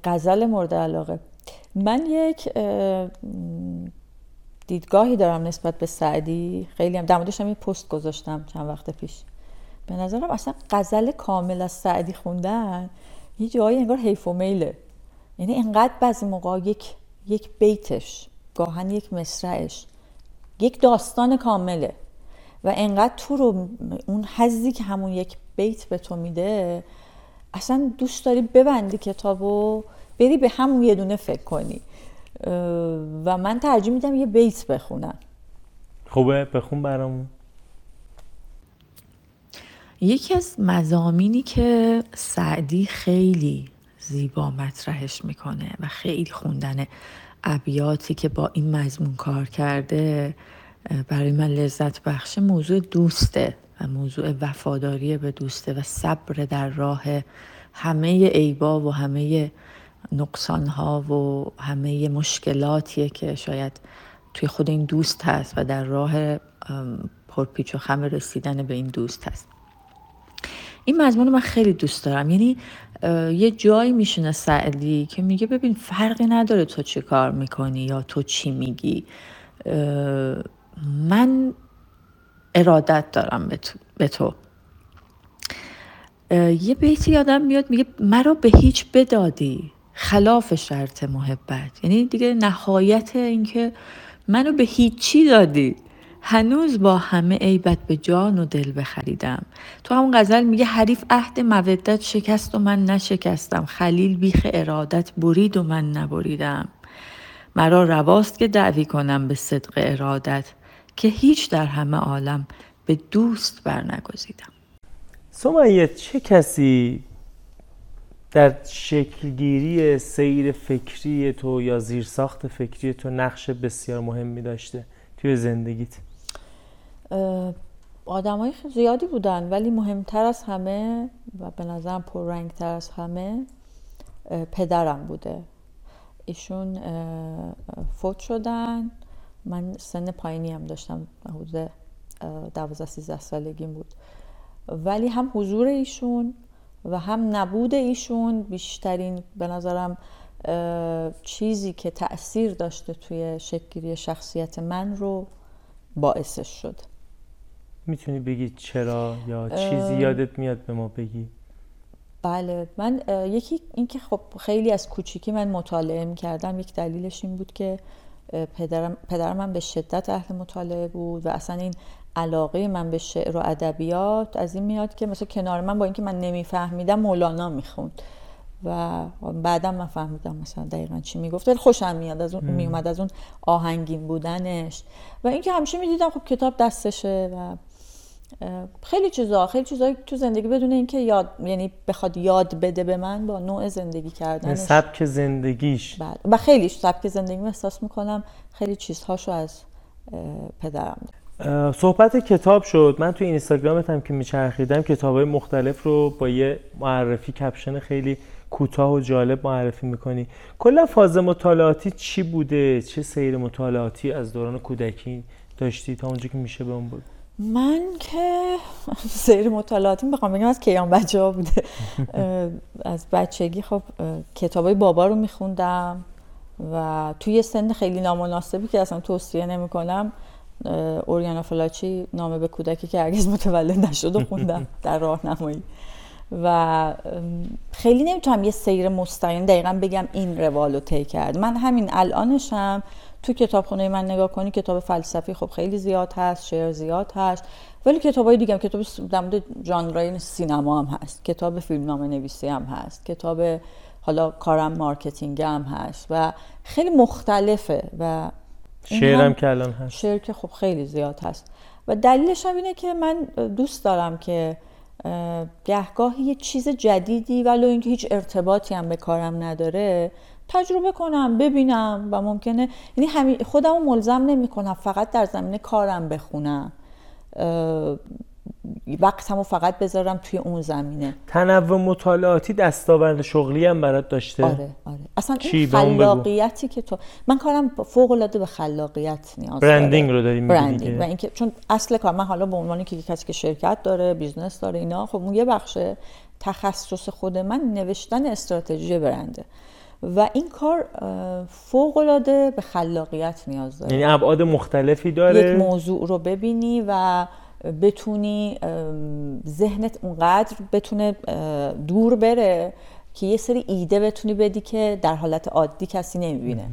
غزل مورد علاقه. من یک دیدگاهی دارم نسبت به سعدی. خیلی هم در این پست گذاشتم چند وقت پیش. به نظرم اصلا غزل کامل از سعدی خوندن یه جایی انگار حیف و میله. یعنی انقدر بعضی موقع یک یک بیتش گاهن یک مصرعش یک داستان کامله و انقدر تو رو اون حزی که همون یک بیت به تو میده اصلا دوست داری ببندی کتابو بری به همون یه دونه فکر کنی. و من ترجیح میدم یه بیت بخونم. خوبه؟ بخون برامون. یکی از مزامینی که سعدی خیلی زیبا مطرحش می‌کنه و خیلی خوندن ابیاتی که با این مضمون کار کرده برای من لذت بخش موضوع دوسته و موضوع وفاداری به دوسته و صبر در راه همه عیبا و همه نقصان ها و همه مشکلاتیه که شاید توی خود این دوست هست و در راه پرپیچ و خم رسیدن به این دوست هست. این مضمون من خیلی دوست دارم. یعنی یه جایی میشونه سعدی که میگه ببین فرقی نداره تو چی کار می‌کنی یا تو چی میگی. من ارادت دارم به تو, یه بیتی یادم میاد میگه مرا به هیچ بدادی. خلاف شرط محبت. یعنی دیگه نهایت اینکه منو به هیچی دادی. هنوز با همه عیبت به جان و دل بخریدم. تو همون غزل میگه حریف عهد مودت شکست و من نشکستم. خلیل بیخ ارادت برید و من نبریدم. مرا رواست که دعوی کنم به صدق ارادت که هیچ در همه عالم به دوست برنگزیدم. سمیه چه کسی در شکلگیری سیر فکری تو یا زیرساخت فکری تو نقش بسیار مهمی داشته توی زندگیت. آدمای زیادی بودن ولی مهمتر از همه و به نظرم پررنگتر از همه پدرم بوده. ایشون فوت شدن. من سن پایینی هم داشتم حدود دوازده سیزده سالگیم بود. ولی هم حضور ایشون و هم نبود ایشون بیشترین به نظرم چیزی که تاثیر داشته توی شکلگیری شخصیت من رو باعثش شد. می‌تونی بگی چرا یا چیزی یادت میاد به ما بگی؟ بله من یکی اینکه خب خیلی از کوچیکی من مطالعه می‌کردم یک دلیلش این بود که پدرم, پدرم من به شدت اهل مطالعه بود و اصلا این علاقه من به شعر و ادبیات از این میاد که مثلا کنار من با اینکه من نمیفهمیدم مولانا می‌خوند. و بعدا من فهمیدم مثلا دقیقا چی می‌گفت. ولی خوشم میاد از اون میومد از اون آهنگین بودنش. و اینکه همیشه می‌دیدم خب کتاب دستشه و خیلی چیزا خیلی چیزا تو زندگی بدون اینکه یاد یعنی بخواد یاد بده به من با نوع زندگی کردن سبک زندگیش. بله. و خیلی سبک زندگی احساس می‌کنم خیلی چیزهاشو از پدرم صحبت کتاب شد. من تو اینستاگرامت هم که میچرخیدم کتاب های مختلف رو با یه معرفی کپشن خیلی کوتاه و جالب معرفی می‌کنی. کلا فاز مطالعاتی چی بوده؟ چه سیر مطالعاتی از دوران کودکی داشتی تا اونجا که میشه به اون بود؟ من که سیر مطالعاتی بخوام بگم از کیان بچه ها بوده. از بچگی خب کتاب های بابا رو میخوندم و توی سن خیلی نامناسبی که اصلا توصیه نمی کنم اوریانا فلاچی نامه به کودکی که هرگز متولد نشد و خوندم در راهنمایی. و خیلی نمی‌تونم یه سیر مستقیم دقیقا بگم این روالو طی کرد. من همین الانشم تو کتابخونه من نگاه کنی کتاب فلسفی خب خیلی زیاد هست شعر زیاد هست ولی کتاب های دیگه هم کتاب در مورد ژانرهای سینما هم هست کتاب فیلمنامه نویسی هم هست کتاب حالا کارم marketing هم هست و خیلی مختلفه و شعرم که الان هست. شعر که خب خیلی زیاد هست. و دلیلش هم اینه که من دوست دارم که گهگاهی یه چیز جدیدی ولو اینکه هیچ ارتباطی هم به کارم نداره تجربه کنم ببینم و ممکنه یعنی همین خودمو ملزم نمی کنم فقط در زمینه کارم بخونم. وقتمو فقط بذارم توی اون زمینه. تنوع مطالعاتی دستاورد شغلی هم برات داشته؟ آره آره. اصلا این خلاقیتی که تو من کارم فوق العاده به خلاقیت نیاز branding رو داریم branding و اینکه چون اصل کار من حالا به عنوان که کسی که شرکت داره business داره اینا خب اون یه بخش تخصص خود من نوشتن استراتژی برنده. و این کار فوق العاده به خلاقیت نیاز داره. یعنی ابعاد مختلفی داره؟ یک موضوع رو ببینی و بتونی ذهنت اونقدر بتونه دور بره که یه سری ایده بتونی بدی که در حالت عادی کسی نمی‌بینه.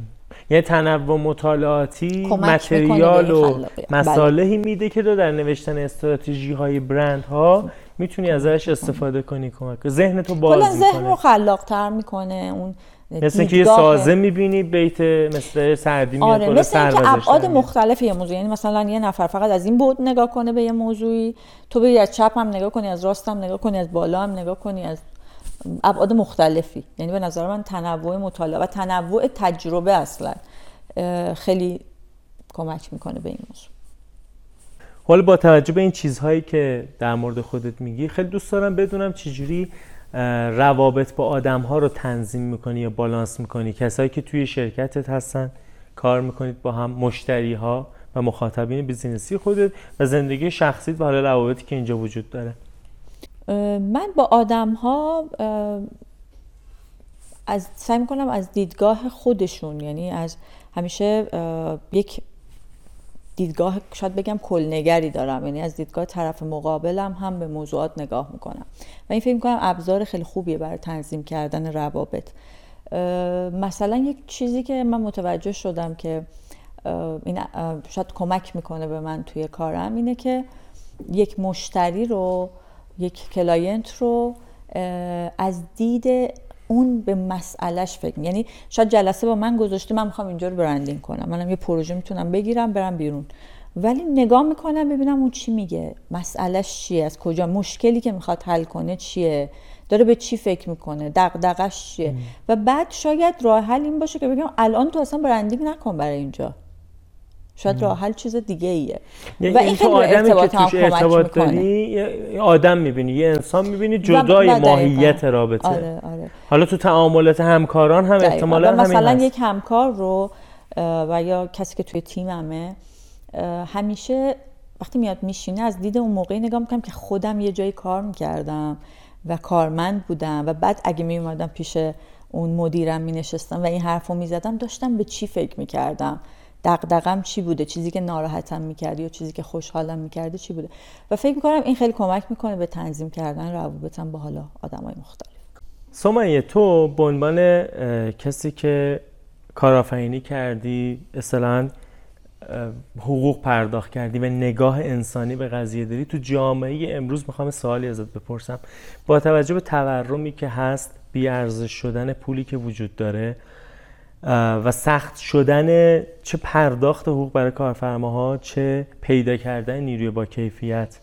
یه تنوع مطالعاتی متریال و بله. مصالحی میده که تو در نوشتن استراتژی های برند ها می‌تونی ازش استفاده کنی کمک ذهن تو باز می‌کنه ذهن رو خلاقتر می‌کنه. اون مثل که یه سازه می‌بینی بیت مثل سردی میاد آره مثل اینکه ابعاد مختلف یه موضوع. یعنی مثلا یه نفر فقط از این بود نگاه کنه به یه موضوعی تو بری از چپ هم نگاه کنی از راست هم نگاه کنی از بالا هم نگاه کنی از ابعاد مختلفی. یعنی به نظر من تنوع مطالعه و تنوع تجربه اصلا خیلی کمک می‌کنه به این موضوع. حالا با توجه به این چیزهایی که در مورد خودت میگی خیلی دوست دارم بدونم چجوری روابط با آدم ها رو تنظیم می‌کنی یا بالانس می‌کنی؟ کسایی که توی شرکتت هستن کار می‌کنید با هم مشتری ها و مخاطبین بیزینسی خودت و زندگی شخصیت و حالا روابطی که اینجا وجود داره. من با آدم ها از سعی می‌کنم از دیدگاه خودشون یعنی از همیشه یک دیدگاه شاید بگم کلنگری دارم. یعنی از دیدگاه طرف مقابلم هم به موضوعات نگاه می‌کنم. و این فکر می‌کنم ابزار خیلی خوبیه برای تنظیم کردن روابط. مثلا یک چیزی که من متوجه شدم که این شاید کمک می‌کنه به من توی کارم اینه که یک مشتری رو یک client رو از دید اون به مسئلهش فکر یعنی شاید جلسه با من گذاشته من می‌خوام اینجا رو branding کنم. منم یه پروژه می‌تونم بگیرم برم بیرون. ولی نگاه می‌کنم ببینم اون چی میگه. مسئلهش چیه؟ از کجا؟ مشکلی که می‌خواد حل کنه چیه؟ داره به چی فکر می‌کنه؟ دغدغش چیه؟ و بعد شاید راه حل این باشه که بگم الان تو اصلا برندینگ نکن برای اینجا. شاید راه حل چیز دیگه ایه. یعنی و این خیلی ارتباط که توش ارتباط داری آدم می‌بینی یه انسان می‌بینی جدای ماهیت رابطه آره آره. حالا تو تعاملات همکاران هم احتمالا همین مثلا یک همکار رو و یا کسی که توی تیممه همیشه وقتی میاد میشینه از دید اون موقعی نگاه می‌کنم که خودم یه جایی کار می‌کردم و کارمند بودم و بعد اگه میومدم پیش اون مدیرم می نشستم و این حرف رو می زدم داشتم به چی فکر می دقدقم چی بوده؟ چیزی که ناراحتم می‌کرده یا چیزی که خوشحالم می‌کرده چی بوده؟ و فکر می‌کنم این خیلی کمک می‌کنه به تنظیم کردن روابطم با حالا آدم های مختلف. سمیه تو به عنوان کسی که کارآفرینی کردی اصلا حقوق پرداخت کردی و نگاه انسانی به قضیه داری تو جامعه امروز می‌خوام سوالی ازت بپرسم. با توجه به تورمی که هست بیارزش شدن پولی که وجود داره و سخت شدن چه پرداخت حقوق برای کارفرماها چه پیدا کردن نیروی با کیفیت.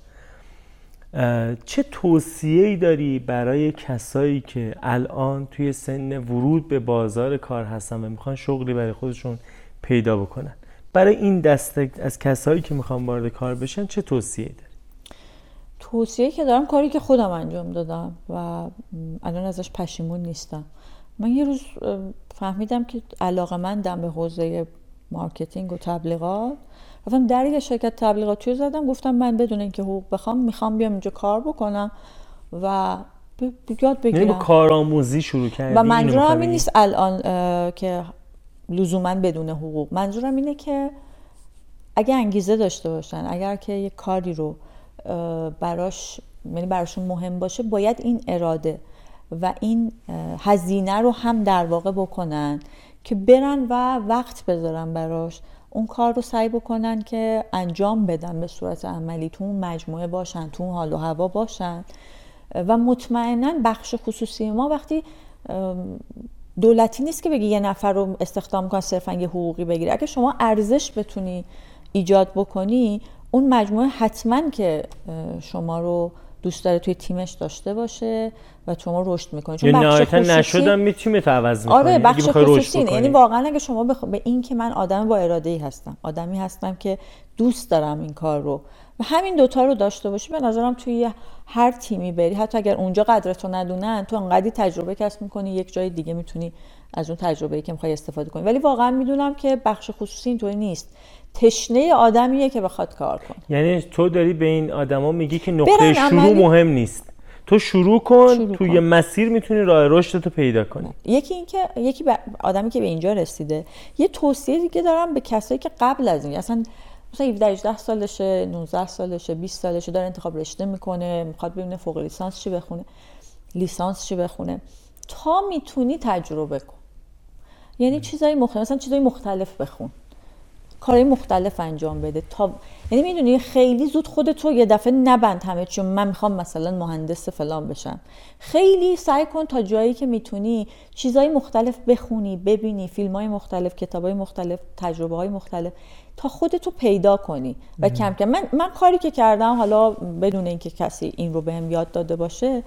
چه توصیه ای داری برای کسایی که الان توی سن ورود به بازار کار هستن و می‌خوان شغلی برای خودشون پیدا بکنن؟ برای این دسته از کسایی که می‌خوان وارد کار بشن چه توصیه داری؟ توصیه که دارم کاری که خودم انجام دادم و الان ازش پشیمون نیستم. من یه روز فهمیدم که علاقه من دم به حوزه marketing و تبلیغات. رفتم درِ یه شرکت تبلیغاتی زدم؟ گفتم من بدون اینکه حقوق بخوام می‌خوام بیام اینجا کار بکنم و یاد بگیرم. یعنی کارآموزی شروع کردی؟ و منظورم این نیست الان که لزوما بدون حقوق. منظورم اینه که اگه انگیزه داشته باشن اگر که یه کاری رو براش یعنی براشون مهم باشه باید این اراده و این هزینه رو هم در واقع بکنن که برن و وقت بذارن براش. اون کار رو سعی بکنن که انجام بدن به صورت عملی. تو اون مجموعه باشن تو اون حال و هوا باشن. و مطمئنا بخش خصوصی ما وقتی دولتی نیست که بگی یه نفر رو استخدام کن صرفا یه حقوقی بگیری. اگه شما ارزش بتونی ایجاد بکنی اون مجموعه حتما که شما رو دوست داره توی تیمش داشته باشه. و شما رشد می‌کنید چون بخش خصوصی نشدم می‌تونی عوض آره بخش خصوصی یعنی واقعا اگه شما بخ... به این که من آدم با اراده ای هستم. آدمی هستم که دوست دارم این کار رو. و همین دوتا رو داشته باشی به نظرم توی هر تیمی بری. حتی اگر اونجا قدرتو ندونن تو انقدی تجربه کسب می‌کنی یک جای دیگه می‌تونی از اون تجربه ای که می‌خوای استفاده کنی. ولی واقعا می‌دونم که بخش خصوصی اینطوری نیست. تشنه آدمیه که بخواد کار کنه. یعنی تو داری به این آدما میگی که نقطه شروع مهم نیست. تو شروع کن شروع توی کن. مسیر می‌تونی راه رشد تو پیدا کنی. یکی اینکه یکی آدمی که به اینجا رسیده یه توصیه دیگه دارم به کسایی که قبل از این اصلا مثلا 17 18 سالشه 19 سالشه 20 سالشه داره انتخاب رشته می‌کنه می‌خواد ببینه فوق لیسانس چی بخونه لیسانس چی بخونه. تا می‌تونی تجربه کن. یعنی چیزای مختلف مثلا چیزای مختلف بخون. کارهای مختلف انجام بده. تا یعنی می‌دونی خیلی زود خودتو یه دفعه نبند همه چون من می‌خوام مثلا مهندس فلان بشم. خیلی سعی کن تا جایی که می‌تونی چیزهای مختلف بخونی ببینی فیلم های مختلف کتاب های مختلف تجربه های مختلف تا خودتو پیدا کنی. و کم کم من, من کاری که کردم حالا بدون اینکه کسی این رو بهم یاد داده باشه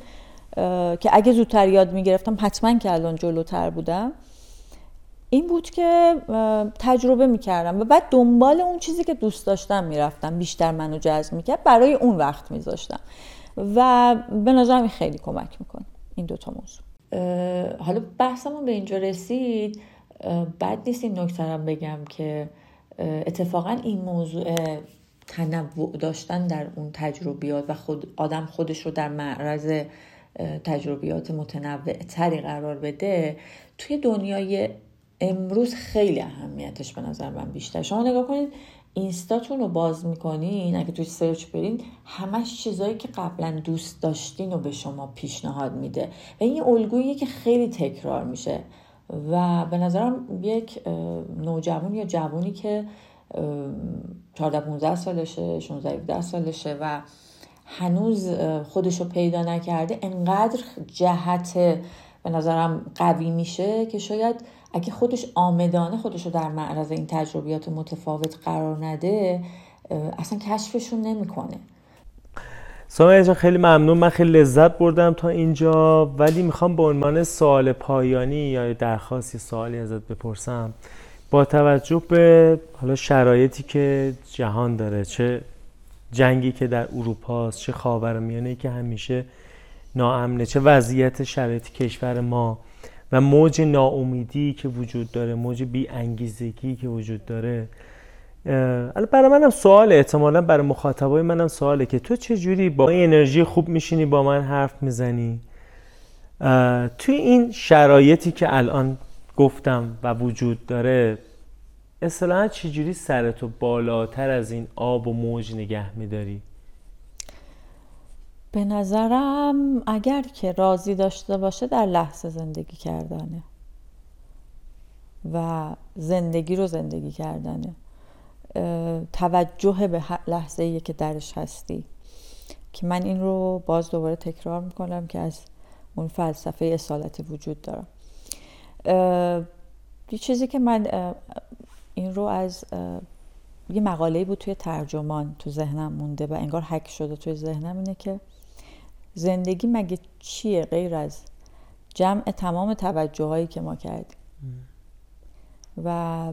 که اگه زودتر یاد می‌گرفتم حتما که الان جلوتر بودم این بود که تجربه می‌کردم و بعد دنبال اون چیزی که دوست داشتم می‌رفتم بیشتر منو جذب می‌کرد برای اون وقت میذاشتم. و به نظرم خیلی کمک می‌کنه این دوتا موضوع. حالا بحثمون به اینجا رسید. بد نیست این نکته بگم که اتفاقا این موضوع تنوع داشتن در اون تجربیات و خود آدم خودش رو در معرض تجربیات متنوع تری قرار بده توی دنیای امروز خیلی اهمیتش به نظر من بیشتر. شما نگاه کنید اینستاتون رو باز می‌کنین اگه توی سرچ برین همش چیزایی که قبلا دوست داشتین رو به شما پیشنهاد میده. و این الگویی که خیلی تکرار میشه. و به نظرم یک نوجوان یا جوانی که 14 15 سالشه 16 17 سالشه و هنوز خودش رو پیدا نکرده انقدر جهت به نظرم قوی میشه که شاید اگه خودش آمدانه خودش رو در معرض این تجربیات متفاوت قرار نده اصلا کشفشون نمی‌کنه. سامان جان خیلی ممنون. من خیلی لذت بردم تا اینجا ولی می‌خوام به عنوان سوال پایانی یا درخواستی سوالی ازت بپرسم. با توجه به حالا شرایطی که جهان داره چه جنگی که در اروپا است چه خاورمیانه که همیشه ناامنه چه وضعیت شرایط کشور ما و موج ناامیدی که وجود داره موج بی انگیزگی که وجود داره برای منم سوال احتمالا برای مخاطبای منم سواله که تو چه جوری با انرژی خوب میشینی با من حرف می‌زنی توی این شرایطی که الان گفتم و وجود داره اصلا چجوری سرتو بالاتر از این آب و موج نگه میداری؟ به نظرم اگر که راضی داشته باشه در لحظه زندگی کردنه. و زندگی رو زندگی کردنه. توجه به لحظه ای که درش هستی. که من این رو باز دوباره تکرار می‌کنم که از اون فلسفه اصالت وجود دارم. یه چیزی که من این رو از یه مقاله بود توی ترجمان تو ذهنم مونده و انگار حک شده توی ذهنم اینه که زندگی مگه چیه غیر از جمع تمام توجه هایی که ما کردیم؟ و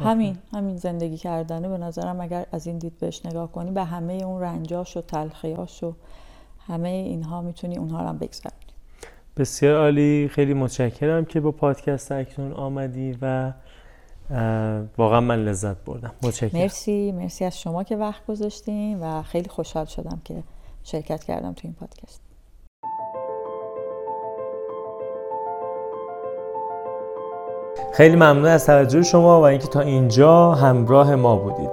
همین همین زندگی کردنه به نظرم اگر از این دید بهش نگاه کنی به همه اون رنجاش و تلخیاش و همه اینها می‌تونی اونها رو هم بگذرونی. بسیار عالی. خیلی متشکرم که با پادکست اکنون آمدی و واقعا من لذت بردم. متشکرم. مرسی. مرسی از شما که وقت گذاشتین و خیلی خوشحال شدم که شرکت کردم تو این پادکست. خیلی ممنون از توجه شما و اینکه تا اینجا همراه ما بودید.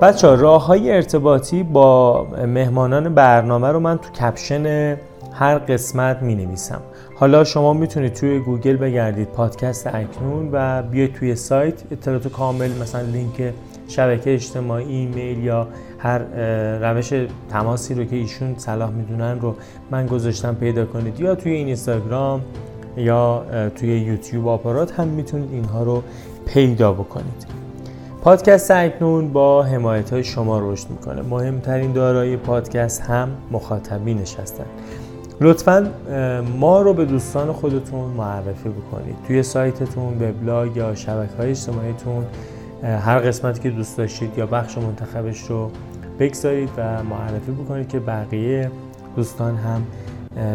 بچه ها راه های ارتباطی با مهمانان برنامه رو من تو کپشن هر قسمت می نویسم حالا شما می‌تونید توی گوگل بگردید پادکست اکنون و بیاید توی سایت اطلاعات کامل مثلا لینک شبکه اجتماعی ایمیل یا هر روش تماسی رو که ایشون صلاح می‌دونن رو من گذاشتم پیدا کنید. یا توی این اینستاگرام یا توی یوتیوب آپارات هم می‌تونید اینها رو پیدا بکنید. پادکست اکنون با حمایت های شما رشد می‌کنه. مهمترین دارایی پادکست هم مخاطبینش هستن لطفا ما رو به دوستان خودتون معرفی بکنید. توی سایتتون وبلاگ یا شبکه های اجتماعیتون هر قسمتی که دوست داشتید یا بخش منتخبش رو بگذارید و معرفی بکنید که بقیه دوستان هم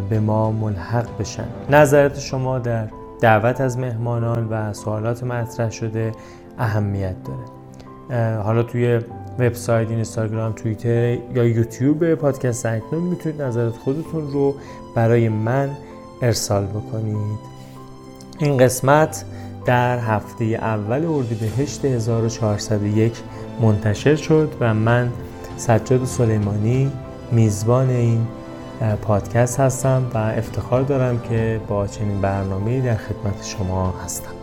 به ما ملحق بشن. نظرات شما در دعوت از مهمانان و سوالات مطرح شده اهمیت داره. حالا توی وبسایت اینستاگرام توییتر یا یوتیوب پادکست اکنون می‌تونید نظرات خودتون رو برای من ارسال بکنید. این قسمت در هفته اول اردیبهشت 1401 منتشر شد و من سجاد سلیمانی میزبان این پادکست هستم و افتخار دارم که با چنین برنامه در خدمت شما هستم.